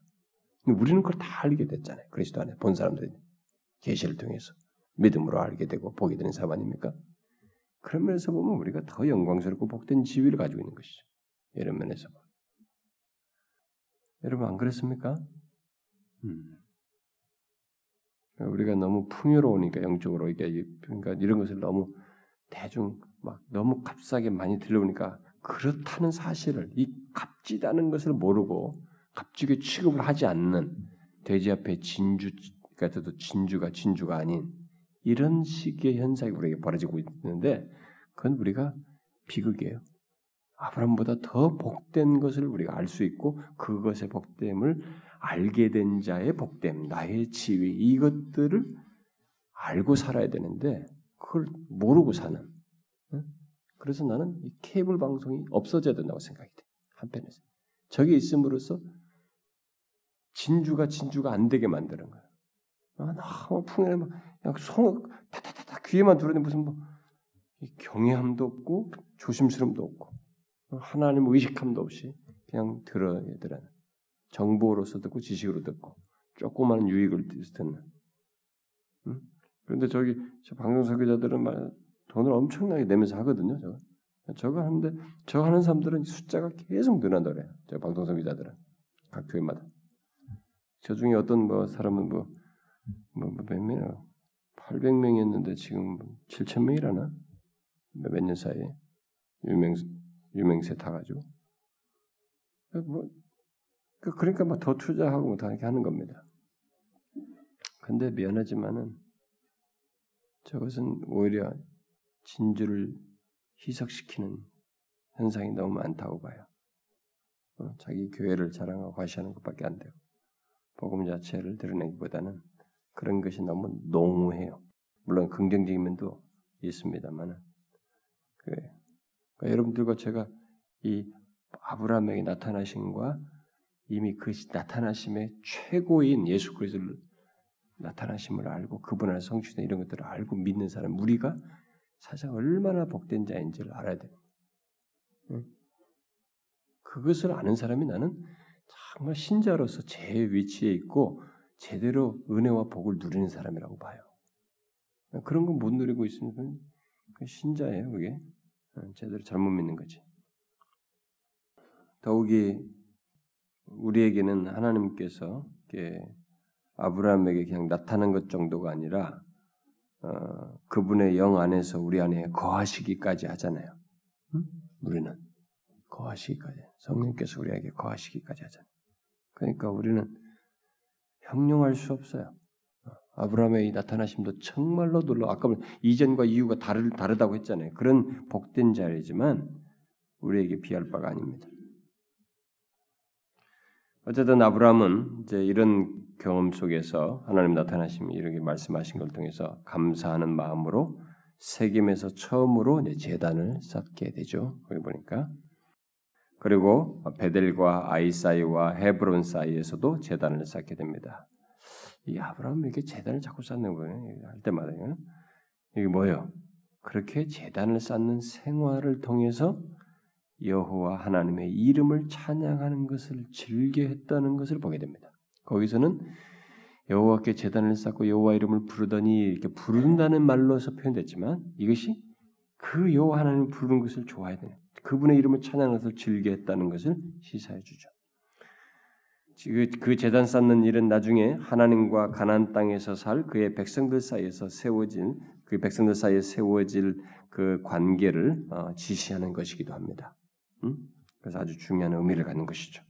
우리는 그걸 다 알게 됐잖아요. 그리스도 안에 본 사람들이 계시를 통해서 믿음으로 알게 되고 보게 되는 사람 아닙니까? 그런 면에서 보면 우리가 더 영광스럽고 복된 지위를 가지고 있는 것이죠. 이런 면에서. 여러분 안 그랬습니까? 음. 우리가 너무 풍요로우니까 영적으로 이게 그러니까 이런 것을 너무 대중 막 너무 값싸게 많이 들려오니까 그렇다는 사실을 이 값지다는 것을 모르고 값지게 취급을 하지 않는 돼지 앞에 진주 같아도 진주가 진주가 아닌 이런 식의 현상이 우리에게 벌어지고 있는데 그건 우리가 비극이에요. 아브라함보다 더 복된 것을 우리가 알 수 있고 그것의 복됨을 알게 된 자의 복됨, 나의 지위 이것들을 알고 살아야 되는데 그걸 모르고 사는. 그래서 나는 이 케이블 방송이 없어져야 된다고 생각이 돼. 한편에서 저게 있음으로써 진주가 진주가 안 되게 만드는 거야. 아, 너무 풍요해 막 송, 타타타타 귀에만 들어오는 무슨 뭐 경외함도 없고 조심스러움도 없고 하나님 의식함도 없이 그냥 들어야 되는 정보로서 듣고 지식으로 듣고 조그마한 유익을 듣는. 응? 그런데 저기 저 방송 설교자들은 말 돈을 엄청나게 내면서 하거든요. 저거 저거 하는데 저 하는 사람들은 숫자가 계속 늘어나더래요. 저 방송 설교자들은 각 교회마다. 저 중에 어떤 뭐 사람은 뭐 뭐몇 뭐 명이야? 800명이었는데 지금 7천 명이라나? 몇 년 사이에 유명 유명세 타가지고 뭐 그, 그러니까 뭐더 투자하고 뭐다 이렇게 하는 겁니다. 근데 미안하지만은 저것은 오히려 진주를 희석시키는 현상이 너무 많다고 봐요. 어, 자기 교회를 자랑하고 과시하는 것밖에 안 되고 복음 자체를 드러내기보다는 그런 것이 너무 농후해요. 물론 긍정적인 면도 있습니다만은 그 그러니까 여러분들과 제가 이 아브라함에게 나타나신과 이미 그 나타나심의 최고인 예수 그리스도를 나타나심을 알고 그분 안에 성취된 이런 것들을 알고 믿는 사람 우리가 사실 얼마나 복된 자인지를 알아야 돼. 그것을 아는 사람이 나는 정말 신자로서 제 위치에 있고 제대로 은혜와 복을 누리는 사람이라고 봐요. 그런 거못 누리고 있으면 그 신자예요, 그게. 어, 제대로 잘못 믿는 거지. 더욱이 우리에게는 하나님께서 아브라함에게 그냥 나타난 것 정도가 아니라 어, 그분의 영 안에서 우리 안에 거하시기까지 하잖아요. 응? 우리는 거하시기까지 성령께서 우리에게 거하시기까지 하잖아요. 그러니까 우리는 형용할 수 없어요. 아브라함의 나타나심도 정말로 놀라. 아까 이전과 이유가 다르, 다르다고 했잖아요. 그런 복된 자리지만 우리에게 비할 바가 아닙니다. 어쨌든 아브라함은 이제 이런 경험 속에서 하나님 나타나심이 이렇게 말씀하신 걸 통해서 감사하는 마음으로 세겜에서 처음으로 재단을 쌓게 되죠. 거기 보니까 그리고 베델과 아이 사이와 헤브론 사이에서도 재단을 쌓게 됩니다. 이 아브라함이 이렇게 재단을 자꾸 쌓는 거예요. 할 때마다 이게 뭐예요? 그렇게 재단을 쌓는 생활을 통해서 여호와 하나님의 이름을 찬양하는 것을 즐겨 했다는 것을 보게 됩니다. 거기서는 여호와께 제단을 쌓고 여호와 이름을 부르더니 이렇게 부른다는 말로서 표현됐지만 이것이 그 여호와 하나님을 부르는 것을 좋아해야 돼. 그분의 이름을 찬양하는 것을 즐겨 했다는 것을 시사해 주죠. 그, 그 재단 쌓는 일은 나중에 하나님과 가나안 땅에서 살 그의 백성들 사이에서 세워진 그 백성들 사이에 세워질 그 관계를 어, 지시하는 것이기도 합니다. 음? 그래서 아주 중요한 의미를 갖는 것이죠.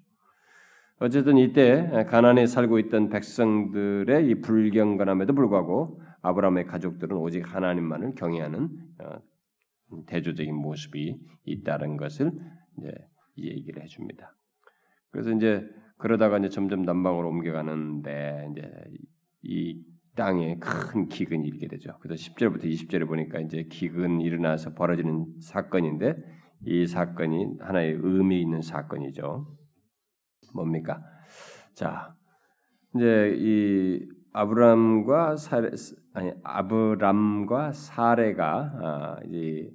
어쨌든 이때 가난에 살고 있던 백성들의 이 불경건함에도 불구하고 아브라함의 가족들은 오직 하나님만을 경외하는 어, 대조적인 모습이 있다는 것을 이제 얘기를 해줍니다. 그래서 이제 그러다가 이제 점점 남방으로 옮겨가는데 이제 이 땅에 큰 기근이 일게 되죠. 그래서 10절부터 20절에 보니까 이제 기근 일어나서 벌어지는 사건인데 이 사건이 하나의 의미 있는 사건이죠. 뭡니까? 자, 이제 이 아브람과 사레 아니 아브람과 사레가 아, 이제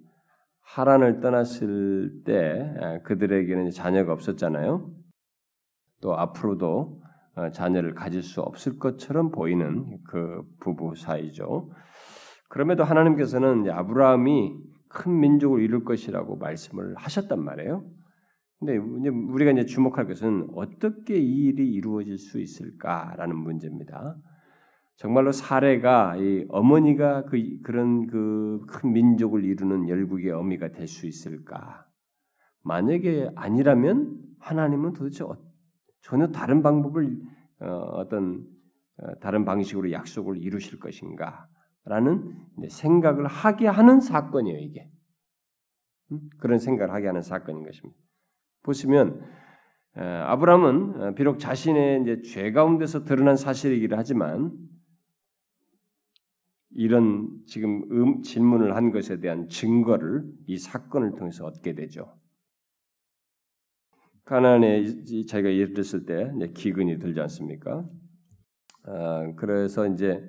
하란을 떠났을 때 아, 그들에게는 자녀가 없었잖아요. 또 앞으로도 어, 자녀를 가질 수 없을 것처럼 보이는 그 부부 사이죠. 그럼에도 하나님께서는 아브라함이 큰 민족을 이룰 것이라고 말씀을 하셨단 말이에요. 근데 우리가 이제 주목할 것은 어떻게 이 일이 이루어질 수 있을까라는 문제입니다. 정말로 사례가 이 어머니가 그 그런 그 큰 민족을 이루는 열국의 어미가 될 수 있을까? 만약에 아니라면 하나님은 도대체 어, 전혀 다른 방법을 어, 떤 어, 다른 방식으로 약속을 이루실 것인가? 라는 생각을 하게 하는 사건이에요, 이게. 음? 그런 생각을 하게 하는 사건인 것입니다. 보시면 아브라함은 비록 자신의 이제 죄 가운데서 드러난 사실이기를 하지만 이런 지금 음, 질문을 한 것에 대한 증거를 이 사건을 통해서 얻게 되죠. 가나안에 자기가 이르렀을 때 기근이 들지 않습니까? 아, 그래서 이제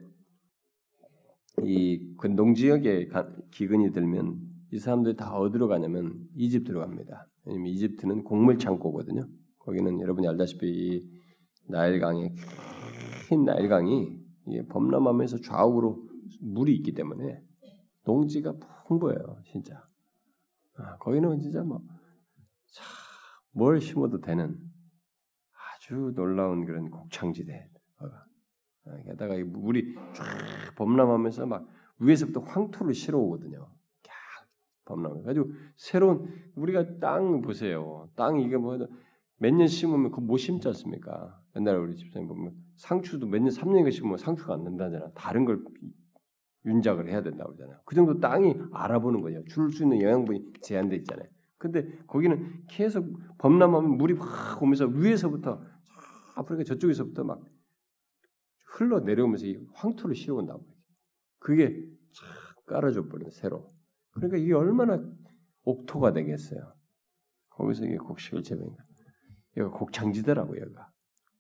이그 농지역에 기근이 들면 이 사람들이 다 어디로 가냐면 이집트로 갑니다. 왜냐면 이집트는 곡물 창고거든요. 거기는 여러분이 알다시피 이 나일강의 흰 나일강이 범람하면서 좌우로 물이 있기 때문에 농지가 풍부해요, 진짜. 아, 거기는 진짜 뭐, 자, 뭘 심어도 되는 아주 놀라운 그런 곡창지대. 아, 게다가 이 물이 쫙 범람하면서 막 위에서부터 황토를 실어 오거든요. 범람. 가지고 새로운 우리가 땅 보세요. 땅 이게 뭐 몇 년 심으면 그못 심지 않습니까? 옛날에 우리 집사님 보면 상추도 몇 년, 3년간 심으면 상추가 안 된다잖아. 다른 걸 윤작을 해야 된다고 그러잖아요. 그 정도 땅이 알아보는 거예요. 줄 수 있는 영양분이 제한돼 있잖아요. 근데 거기는 계속 범람하면 물이 확 오면서 위에서부터 아프리카 저쪽에서부터 막 흘러 내려오면서 이 황토를 실어온다고. 그게 쫙 깔아줘 버리는 새로. 그러니까 이게 얼마나 옥토가 되겠어요. 거기서 이게 곡식을 재배니까. 여기가 곡창지대라고 여기가.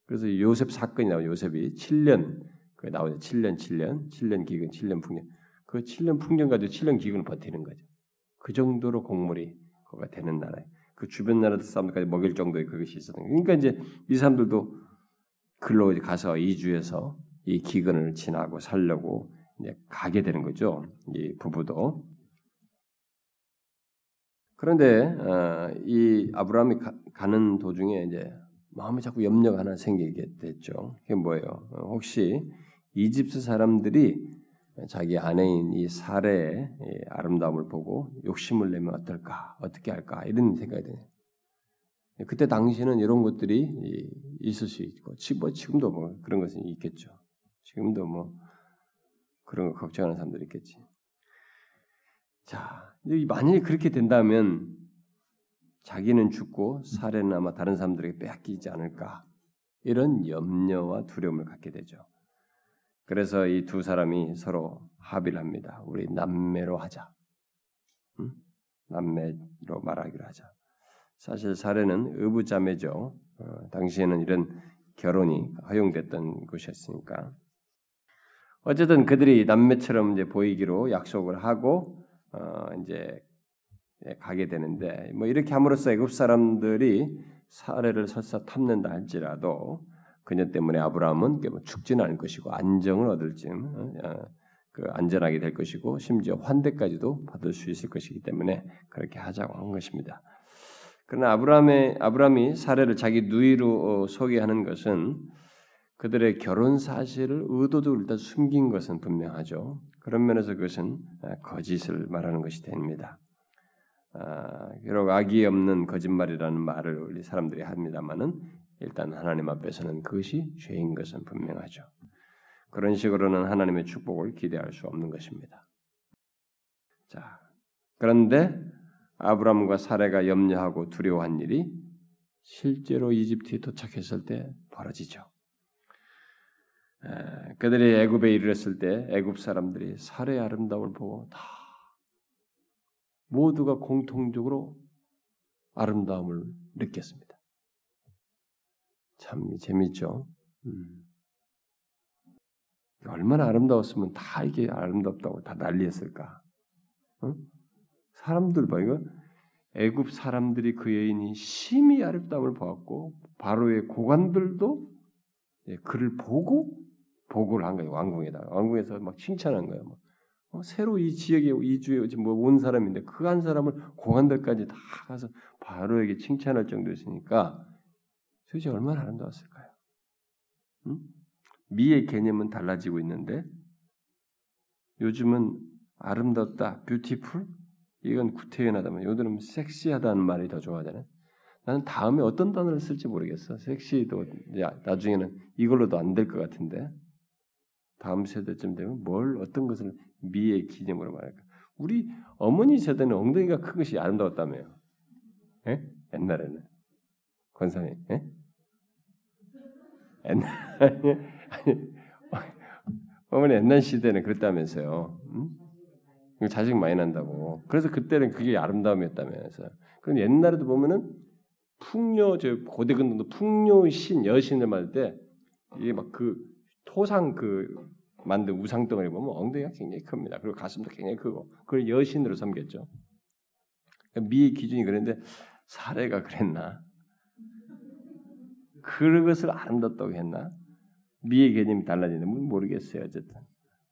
그래서 요셉 사건이 나오죠. 요셉이 7년 그 나오죠. 7년, 7년, 7년 기근, 7년 풍년. 그 7년 풍년 가지고 7년 기근을 버티는 거죠. 그 정도로 곡물이 거가 되는 나라에 그 주변 나라 사람들까지 먹일 정도의 그것이 있었던 거예요. 그러니까 이제 이 사람들도 글로 가서 이주해서 이 기근을 지나고 살려고 이제 가게 되는 거죠. 이 부부도. 그런데 어, 이 아브라함이 가, 는 도중에 이제 마음에 자꾸 염려가 하나 생기게 됐죠. 그게 뭐예요? 어, 혹시 이집트 사람들이 자기 아내인 이 사례의 아름다움을 보고 욕심을 내면 어떨까, 어떻게 할까 이런 생각이 드네요. 그때 당시는 이런 것들이 있을 수 있고, 뭐 지금도 뭐 그런 것은 있겠죠. 지금도 뭐 그런 거 걱정하는 사람들이 있겠지. 자, 만약에 그렇게 된다면 자기는 죽고 사례는 아마 다른 사람들에게 빼앗기지 않을까 이런 염려와 두려움을 갖게 되죠. 그래서 이 두 사람이 서로 합의를 합니다. 우리 남매로 하자. 응? 남매로 말하기로 하자. 사실 사례는 의부자매죠. 어, 당시에는 이런 결혼이 허용됐던 곳이었으니까. 어쨌든 그들이 남매처럼 이제 보이기로 약속을 하고 어, 이제 예, 가게 되는데 뭐 이렇게 함으로써 애굽 사람들이 사례를 설사 탐낸다 할지라도 그녀 때문에 아브라함은 뭐 죽지는 않을 것이고 안정을 얻을지 어, 어, 그 안전하게 될 것이고 심지어 환대까지도 받을 수 있을 것이기 때문에 그렇게 하자고 한 것입니다. 그러나 아브라함의 아브라함이 사례를 자기 누이로 어, 소개하는 것은 그들의 결혼 사실을 의도적으로 일단 숨긴 것은 분명하죠. 그런 면에서 그것은 거짓을 말하는 것이 됩니다. 아, 비록 악이 없는 거짓말이라는 말을 우리 사람들이 합니다만은 일단 하나님 앞에서는 그것이 죄인 것은 분명하죠. 그런 식으로는 하나님의 축복을 기대할 수 없는 것입니다. 자, 그런데 아브라함과 사례가 염려하고 두려워한 일이 실제로 이집트에 도착했을 때 벌어지죠. 에, 그들이 애굽에 이르렀을 때 애굽 사람들이 사례의 아름다움을 보고 다 모두가 공통적으로 아름다움을 느꼈습니다. 참 재밌죠. 음. 얼마나 아름다웠으면 다 이게 아름답다고 다 난리했을까? 어? 사람들 봐 이거 애굽 사람들이 그 여인이 심히 아름다움을 보았고 바로의 고관들도 예, 그를 보고 보고를 한 거예요 왕궁에다가 왕궁에서 막 칭찬한 거예요. 뭐. 어, 새로 이 지역에 이 주에 뭐온 사람인데 그 한 사람을 고관들까지 다 가서 바로에게 칭찬할 정도였으니까 도대체 얼마나 아름다웠을까요? 응? 미의 개념은 달라지고 있는데 요즘은 아름답다, 뷰티풀 이건 구태연하다면 요들은 섹시하다는 말이 더 좋아하잖아요. 나는 다음에 어떤 단어를 쓸지 모르겠어. 섹시도 나중에는 이걸로도 안 될 것 같은데 다음 세대쯤 되면 뭘 어떤 것을 미의 기념으로 말할까? 우리 어머니 세대는 엉덩이가 큰 것이 아름다웠다며요. 예? 옛날에는 권사님, 예? 어머니 옛날 시대는 그랬다면서요. 음? 자식 많이 난다고. 그래서 그때는 그게 아름다움이었다면서. 그럼 옛날에도 보면은 풍요 저 고대 근동도 풍요신 여신을 말할 때 이게 막 그 토상 그 만든 우상 덩어리 보면 엉덩이가 굉장히 큽니다. 그리고 가슴도 굉장히 크고 그걸 여신으로 섬겼죠. 미의 기준이 그랬는데 사례가 그랬나? 그것을 아름답다고 했나? 미의 개념이 달라지는 건 모르겠어요. 어쨌든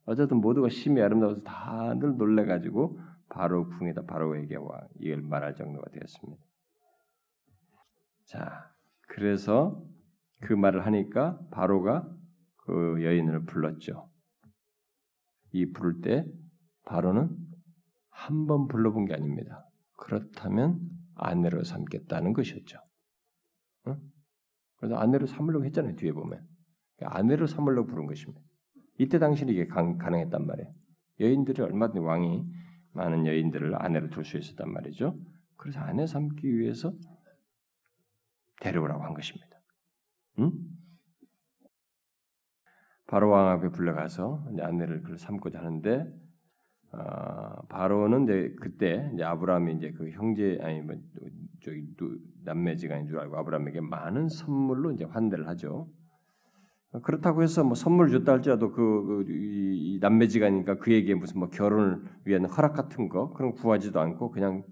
어쨌든 모두가 심히 아름다워서 다들 놀래가지고 바로 궁에다 바로에게 와 이걸 말할 정도가 되었습니다. 자, 그래서 그 말을 하니까 바로가 그 여인을 불렀죠. 이 부를 때 바로는 한 번 불러본 게 아닙니다. 그렇다면 아내로 삼겠다는 것이었죠. 어? 그래서 아내로 삼으려고 했잖아요. 뒤에 보면 아내로 삼으려고 부른 것입니다. 이때 당시는 이게 가, 능했단 말이에요. 여인들이 얼마든지 왕이 많은 여인들을 아내로 둘 수 있었단 말이죠. 그래서 아내 삼기 위해서 데려오라고 한 것입니다. 응? 바로 왕 앞에 불러가서 아내를 그 삼고자 하는데 어, 바로는 이제 그때 이제 아브라함이 이제 그 형제 아니 뭐 저기 남매지간인 줄 알고 아브라함에게 많은 선물로 이제 환대를 하죠. 그렇다고 해서 뭐 선물 줬다 할지라도 그, 그 이, 남매지간이니까 그에게 무슨 뭐 결혼을 위한 허락 같은 거 그런 구하지도 않고 그냥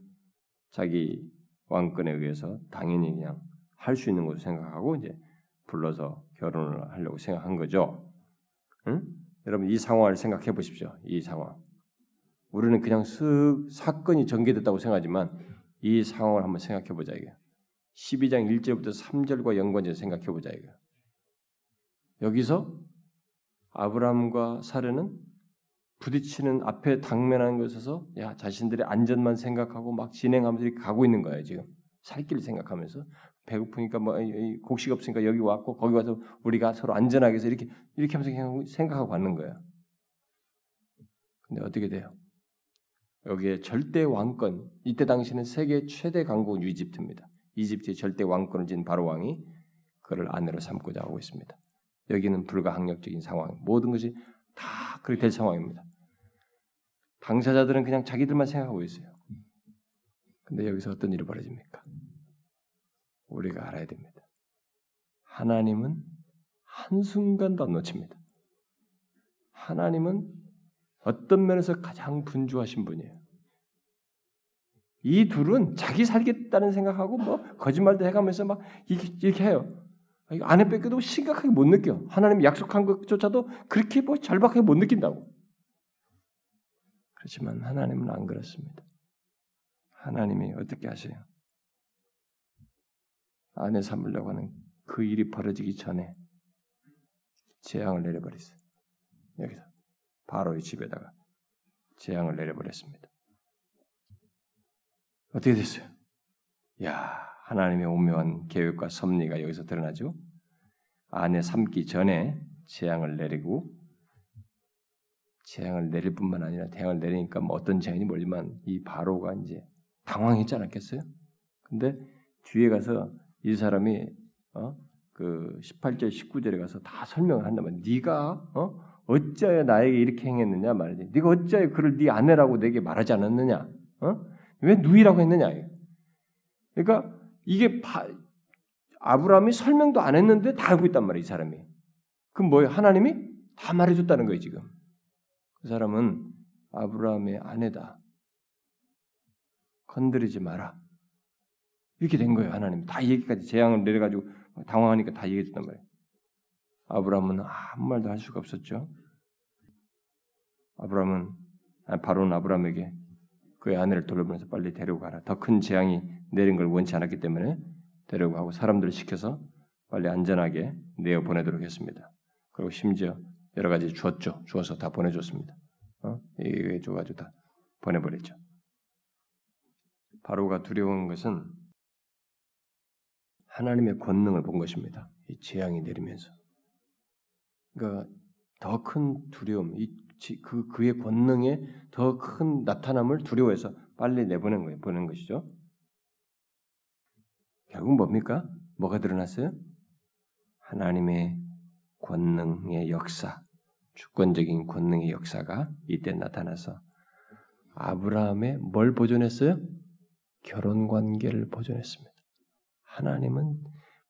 자기 왕권에 의해서 당연히 그냥 할 수 있는 것을 생각하고 이제 불러서 결혼을 하려고 생각한 거죠. 응? 여러분 이 상황을 생각해 보십시오. 이 상황. 우리는 그냥 쓱 사건이 전개됐다고 생각하지만 이 상황을 한번 생각해 보자 이게. 12장 1절부터 3절과 연관해서 생각해 보자 이거. 여기서 아브라함과 사례는 부딪히는 앞에 당면한 것에서 야 자신들의 안전만 생각하고 막 진행하면서 가고 있는 거예요 지금 살 길 생각하면서 배고프니까 뭐 곡식 없으니까 여기 왔고 거기 와서 우리가 서로 안전하게 해서 이렇게 이렇게 하면서 생각하고 가는 거예요. 근데 어떻게 돼요? 여기에 절대 왕권 이때 당시는 세계 최대 강국은 이집트입니다. 이집트의 절대 왕권을 진 바로 왕이 그를 아내로 삼고자 하고 있습니다. 여기는 불가항력적인 상황, 모든 것이 다 그렇게 될 상황입니다. 당사자들은 그냥 자기들만 생각하고 있어요. 근데 여기서 어떤 일이 벌어집니까? 우리가 알아야 됩니다. 하나님은 한순간도 안 놓칩니다. 하나님은 어떤 면에서 가장 분주하신 분이에요. 이 둘은 자기 살겠다는 생각하고 뭐 거짓말도 해가면서 막 이렇게, 이렇게 해요. 아내 뺏겨도 심각하게 못 느껴. 하나님이 약속한 것조차도 그렇게 뭐 절박하게 못 느낀다고. 그렇지만 하나님은 안 그렇습니다. 하나님이 어떻게 하세요? 아내 삼으려고 하는 그 일이 벌어지기 전에 재앙을 내려버렸어요. 여기서 바로의 집에다가 재앙을 내려버렸습니다. 어떻게 됐어요? 야, 하나님의 오묘한 계획과 섭리가 여기서 드러나죠. 아내 삼기 전에 재앙을 내리고 재앙을 내릴 뿐만 아니라 태양을 내리니까 뭐 어떤 재앙이 몰지만 이 바로가 이제 당황했지 않았겠어요? 근데 뒤에 가서 이 사람이 어? 그 18절 19절에 가서 다 설명을 말이야. 네가 어? 어찌하여 나에게 이렇게 행했느냐 말이지. 네가 어찌하여 그를 네 아내라고 내게 말하지 않았느냐? 어? 왜 누이라고 했느냐? 그러니까 이게 바, 아브라함이 설명도 안 했는데 다 알고 있단 말이야, 이 사람이. 그럼 뭐예요? 하나님이 다 말해줬다는 거예요, 지금. 그 사람은 아브라함의 아내다. 건드리지 마라. 이렇게 된 거예요, 하나님. 다 얘기까지 재앙을 내려가지고 당황하니까 다 얘기해줬단 말이에요. 아브라함은 아무 말도 할 수가 없었죠. 아브라함은 바로는 아브라함에게 그의 아내를 돌려보내서 빨리 데리고 가라. 더 큰 재앙이 내린 걸 원치 않았기 때문에 데리고 가고 사람들을 시켜서 빨리 안전하게 내어 보내도록 했습니다. 그리고 심지어 여러 가지 주었죠. 주어서 다 보내줬습니다. 어? 이게 줘가지고 다 보내버렸죠. 바로가 두려운 것은 하나님의 권능을 본 것입니다. 이 재앙이 내리면서. 그러니까 더 큰 두려움, 이 그, 그의 권능에 더큰 나타남을 두려워해서 빨리 내보낸 거예요. 보낸 것이죠. 결국 뭡니까? 뭐가 드러났어요? 하나님의 권능의 역사, 주권적인 권능의 역사가 이때 나타나서 아브라함의 뭘 보존했어요? 결혼 관계를 보존했습니다. 하나님은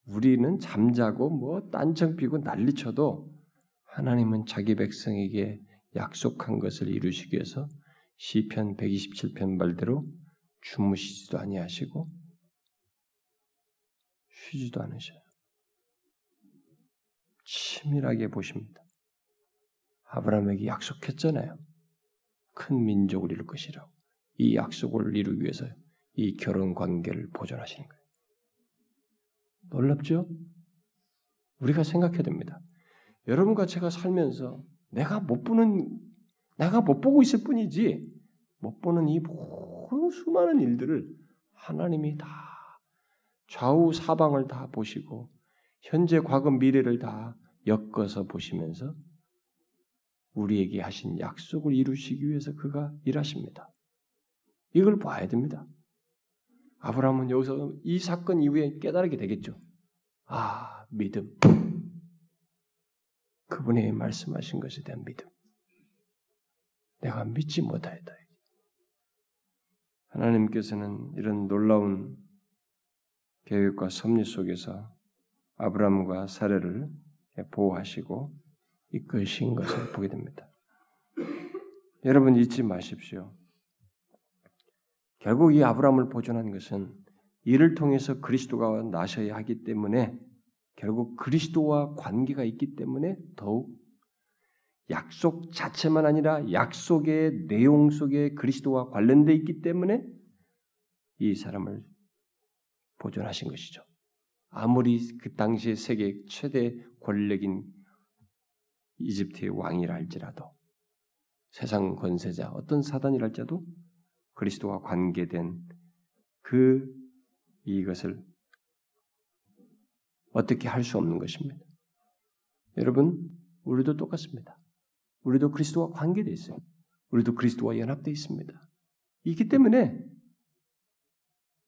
우리는 잠자고 뭐 딴청 피고 난리 쳐도 하나님은 자기 백성에게 약속한 것을 이루시기 위해서 시편 127편 말대로 주무시지도 아니하시고 쉬지도 않으셔요. 치밀하게 보십니다. 아브라함에게 약속했잖아요. 큰 민족을 이룰 것이라고. 이 약속을 이루기 위해서 이 결혼 관계를 보존하시는 거예요. 놀랍죠? 우리가 생각해야 됩니다. 여러분과 제가 살면서 내가 못 보는 내가 못 보고 있을 뿐이지 못 보는 이 모든 수많은 일들을 하나님이 다 좌우 사방을 다 보시고 현재 과거 미래를 다 엮어서 보시면서 우리에게 하신 약속을 이루시기 위해서 그가 일하십니다. 이걸 봐야 됩니다. 아브라함은 여기서 이 사건 이후에 깨달게 되겠죠. 아, 믿음. 그분이 말씀하신 것에 대한 믿음. 내가 믿지 못하였다. 하나님께서는 이런 놀라운 계획과 섭리 속에서 아브라함과 사례를 보호하시고 이끄신 것을 보게 됩니다. 여러분 잊지 마십시오. 결국 이 아브라함을 보존한 것은 이를 통해서 그리스도가 나셔야 하기 때문에 결국 그리스도와 관계가 있기 때문에 더욱 약속 자체만 아니라 약속의 내용 속에 그리스도와 관련돼 있기 때문에 이 사람을 보존하신 것이죠. 아무리 그 당시의 세계 최대 권력인 이집트의 왕이라 할지라도 세상 권세자 어떤 사단이라 할지라도 그리스도와 관계된 그 이것을 어떻게 할 수 없는 것입니다. 여러분, 우리도 똑같습니다. 우리도 그리스도와 관계되어 있어요. 우리도 그리스도와 연합되어 있습니다. 있기 때문에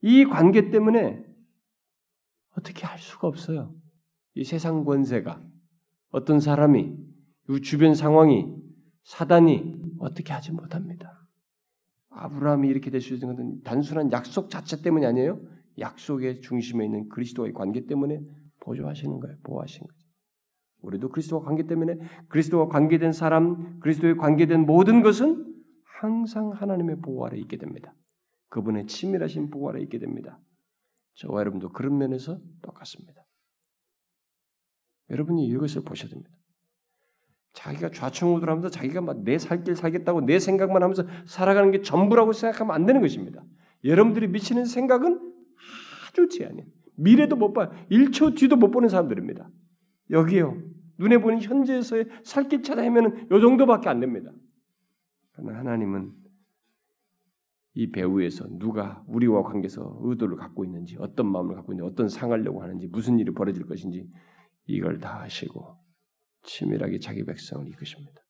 이 관계 때문에 어떻게 할 수가 없어요. 이 세상 권세가 어떤 사람이 이 주변 상황이 사단이 어떻게 하지 못합니다. 아브라함이 이렇게 될 수 있는 것은 단순한 약속 자체 때문이 아니에요. 약속의 중심에 있는 그리스도와의 관계 때문에 보조하시는 거예요. 보호하신 거죠. 우리도 그리스도와 관계 때문에 그리스도와 관계된 사람, 그리스도에 관계된 모든 것은 항상 하나님의 보호 아래 있게 됩니다. 그분의 치밀하신 보호 아래 있게 됩니다. 저와 여러분도 그런 면에서 똑같습니다. 여러분이 이것을 보셔야 됩니다. 자기가 좌충우돌하면서 자기가 막 내 살길 살겠다고 내 생각만 하면서 살아가는 게 전부라고 생각하면 안 되는 것입니다. 여러분들이 미치는 생각은 아주 제한이에요. 미래도 못 봐요. 1초 뒤도 못 보는 사람들입니다. 여기요. 눈에 보는 현재에서의 살길 찾아 헤매는 요 정도밖에 안 됩니다. 그러나 하나님은 이 배후에서 누가 우리와 관계에서 의도를 갖고 있는지, 어떤 마음을 갖고 있는지, 어떤 상하려고 하는지, 무슨 일이 벌어질 것인지 이걸 다 아시고 치밀하게 자기 백성을 이끄십니다.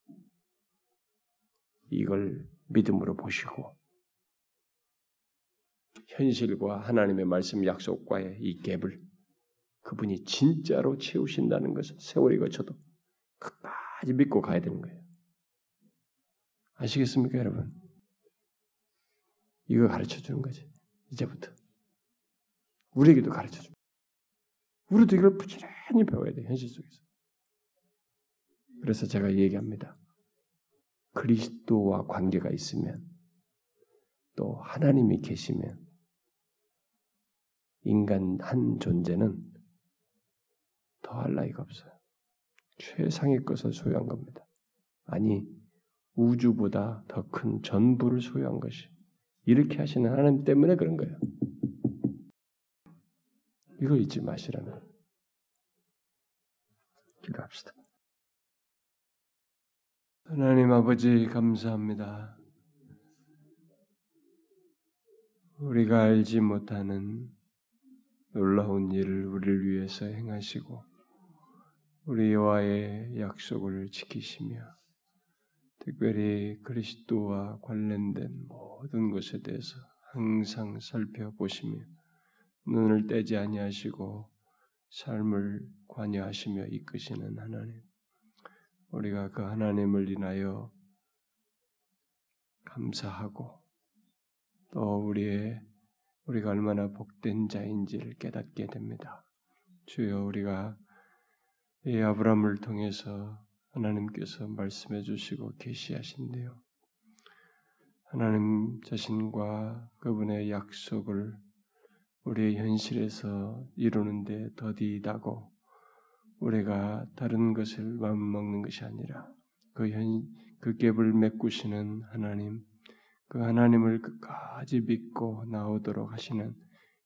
이걸 믿음으로 보시고 현실과 하나님의 말씀 약속과의 이 갭을 그분이 진짜로 채우신다는 것을 세월이 거쳐도 끝까지 믿고 가야 되는 거예요. 아시겠습니까, 여러분? 이거 가르쳐 주는 거지. 이제부터. 우리에게도 가르쳐 줍니다. 우리도 이걸 부지런히 배워야 돼, 현실 속에서. 그래서 제가 얘기합니다. 그리스도와 관계가 있으면 또 하나님이 계시면 인간 한 존재는 더할 나위가 없어요. 최상의 것을 소유한 겁니다. 아니 우주보다 더 큰 전부를 소유한 것이 이렇게 하시는 하나님 때문에 그런 거예요. 이거 잊지 마시라는. 기도합시다. 하나님 아버지 감사합니다. 우리가 알지 못하는 놀라운 일을 우리를 위해서 행하시고 우리와의 약속을 지키시며 특별히 그리스도와 관련된 모든 것에 대해서 항상 살펴보시며 눈을 떼지 아니하시고 삶을 관여하시며 이끄시는 하나님. 우리가 그 하나님을 인하여 감사하고 또 우리의 우리가 얼마나 복된 자인지를 깨닫게 됩니다. 주여 우리가 이 아브라함을 통해서 하나님께서 말씀해 주시고 계시하신대요. 하나님 자신과 그분의 약속을 우리의 현실에서 이루는데 더디다고 우리가 다른 것을 마음먹는 것이 아니라 그 현, 그 갭을 메꾸시는 하나님, 그 하나님을 끝까지 믿고 나오도록 하시는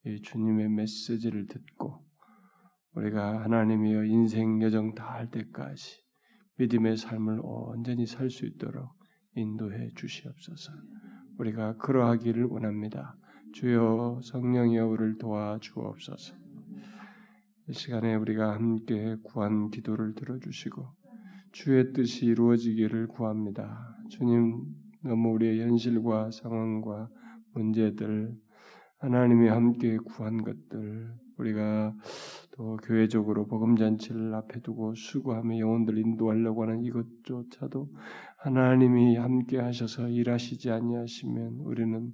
이 주님의 메시지를 듣고 우리가 하나님이여 인생 여정 다 할 때까지 믿음의 삶을 온전히 살 수 있도록 인도해 주시옵소서. 우리가 그러하기를 원합니다. 주여 성령이여 우리를 도와 주옵소서. 이 시간에 우리가 함께 구한 기도를 들어주시고 주의 뜻이 이루어지기를 구합니다. 주님 너무 우리의 현실과 상황과 문제들 하나님이 함께 구한 것들 우리가 또 교회적으로 복음 잔치를 앞에 두고 수고하며 영혼들 인도하려고 하는 이것조차도 하나님이 함께 하셔서 일하시지 아니하시면 우리는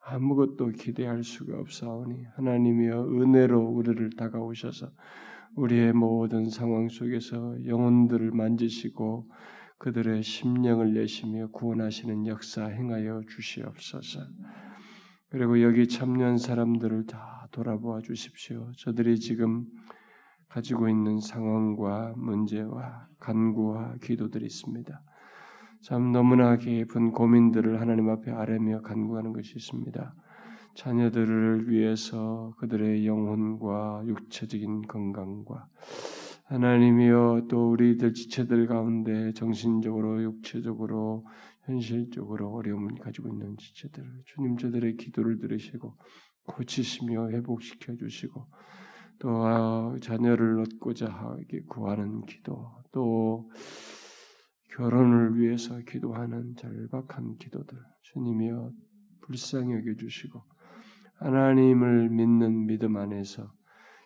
아무것도 기대할 수가 없사오니 하나님이여 은혜로 우리를 다가오셔서 우리의 모든 상황 속에서 영혼들을 만지시고 그들의 심령을 내시며 구원하시는 역사 행하여 주시옵소서. 그리고 여기 참여한 사람들을 다 돌아보아 주십시오. 저들이 지금 가지고 있는 상황과 문제와 간구와 기도들이 있습니다. 참 너무나 깊은 고민들을 하나님 앞에 아뢰며 간구하는 것이 있습니다. 자녀들을 위해서 그들의 영혼과 육체적인 건강과 하나님이여 또 우리들 지체들 가운데 정신적으로 육체적으로 현실적으로 어려움을 가지고 있는 지체들 주님 저들의 기도를 들으시고 고치시며 회복시켜 주시고 또 아, 자녀를 얻고자 하게 구하는 기도 또 결혼을 위해서 기도하는 절박한 기도들 주님이여 불쌍히 여겨 주시고 하나님을 믿는 믿음 안에서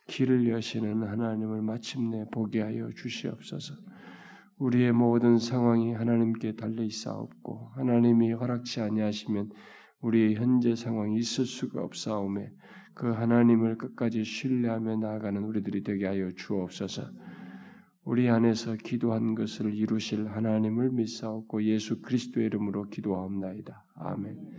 길을 여시는 하나님을 마침내 보게 하여 주시옵소서. 우리의 모든 상황이 하나님께 달려 있사옵고 하나님이 허락치 아니하시면 우리의 현재 상황이 있을 수가 없사오매 그 하나님을 끝까지 신뢰하며 나아가는 우리들이 되게 하여 주옵소서. 우리 안에서 기도한 것을 이루실 하나님을 믿사옵고 예수 그리스도의 이름으로 기도하옵나이다. 아멘.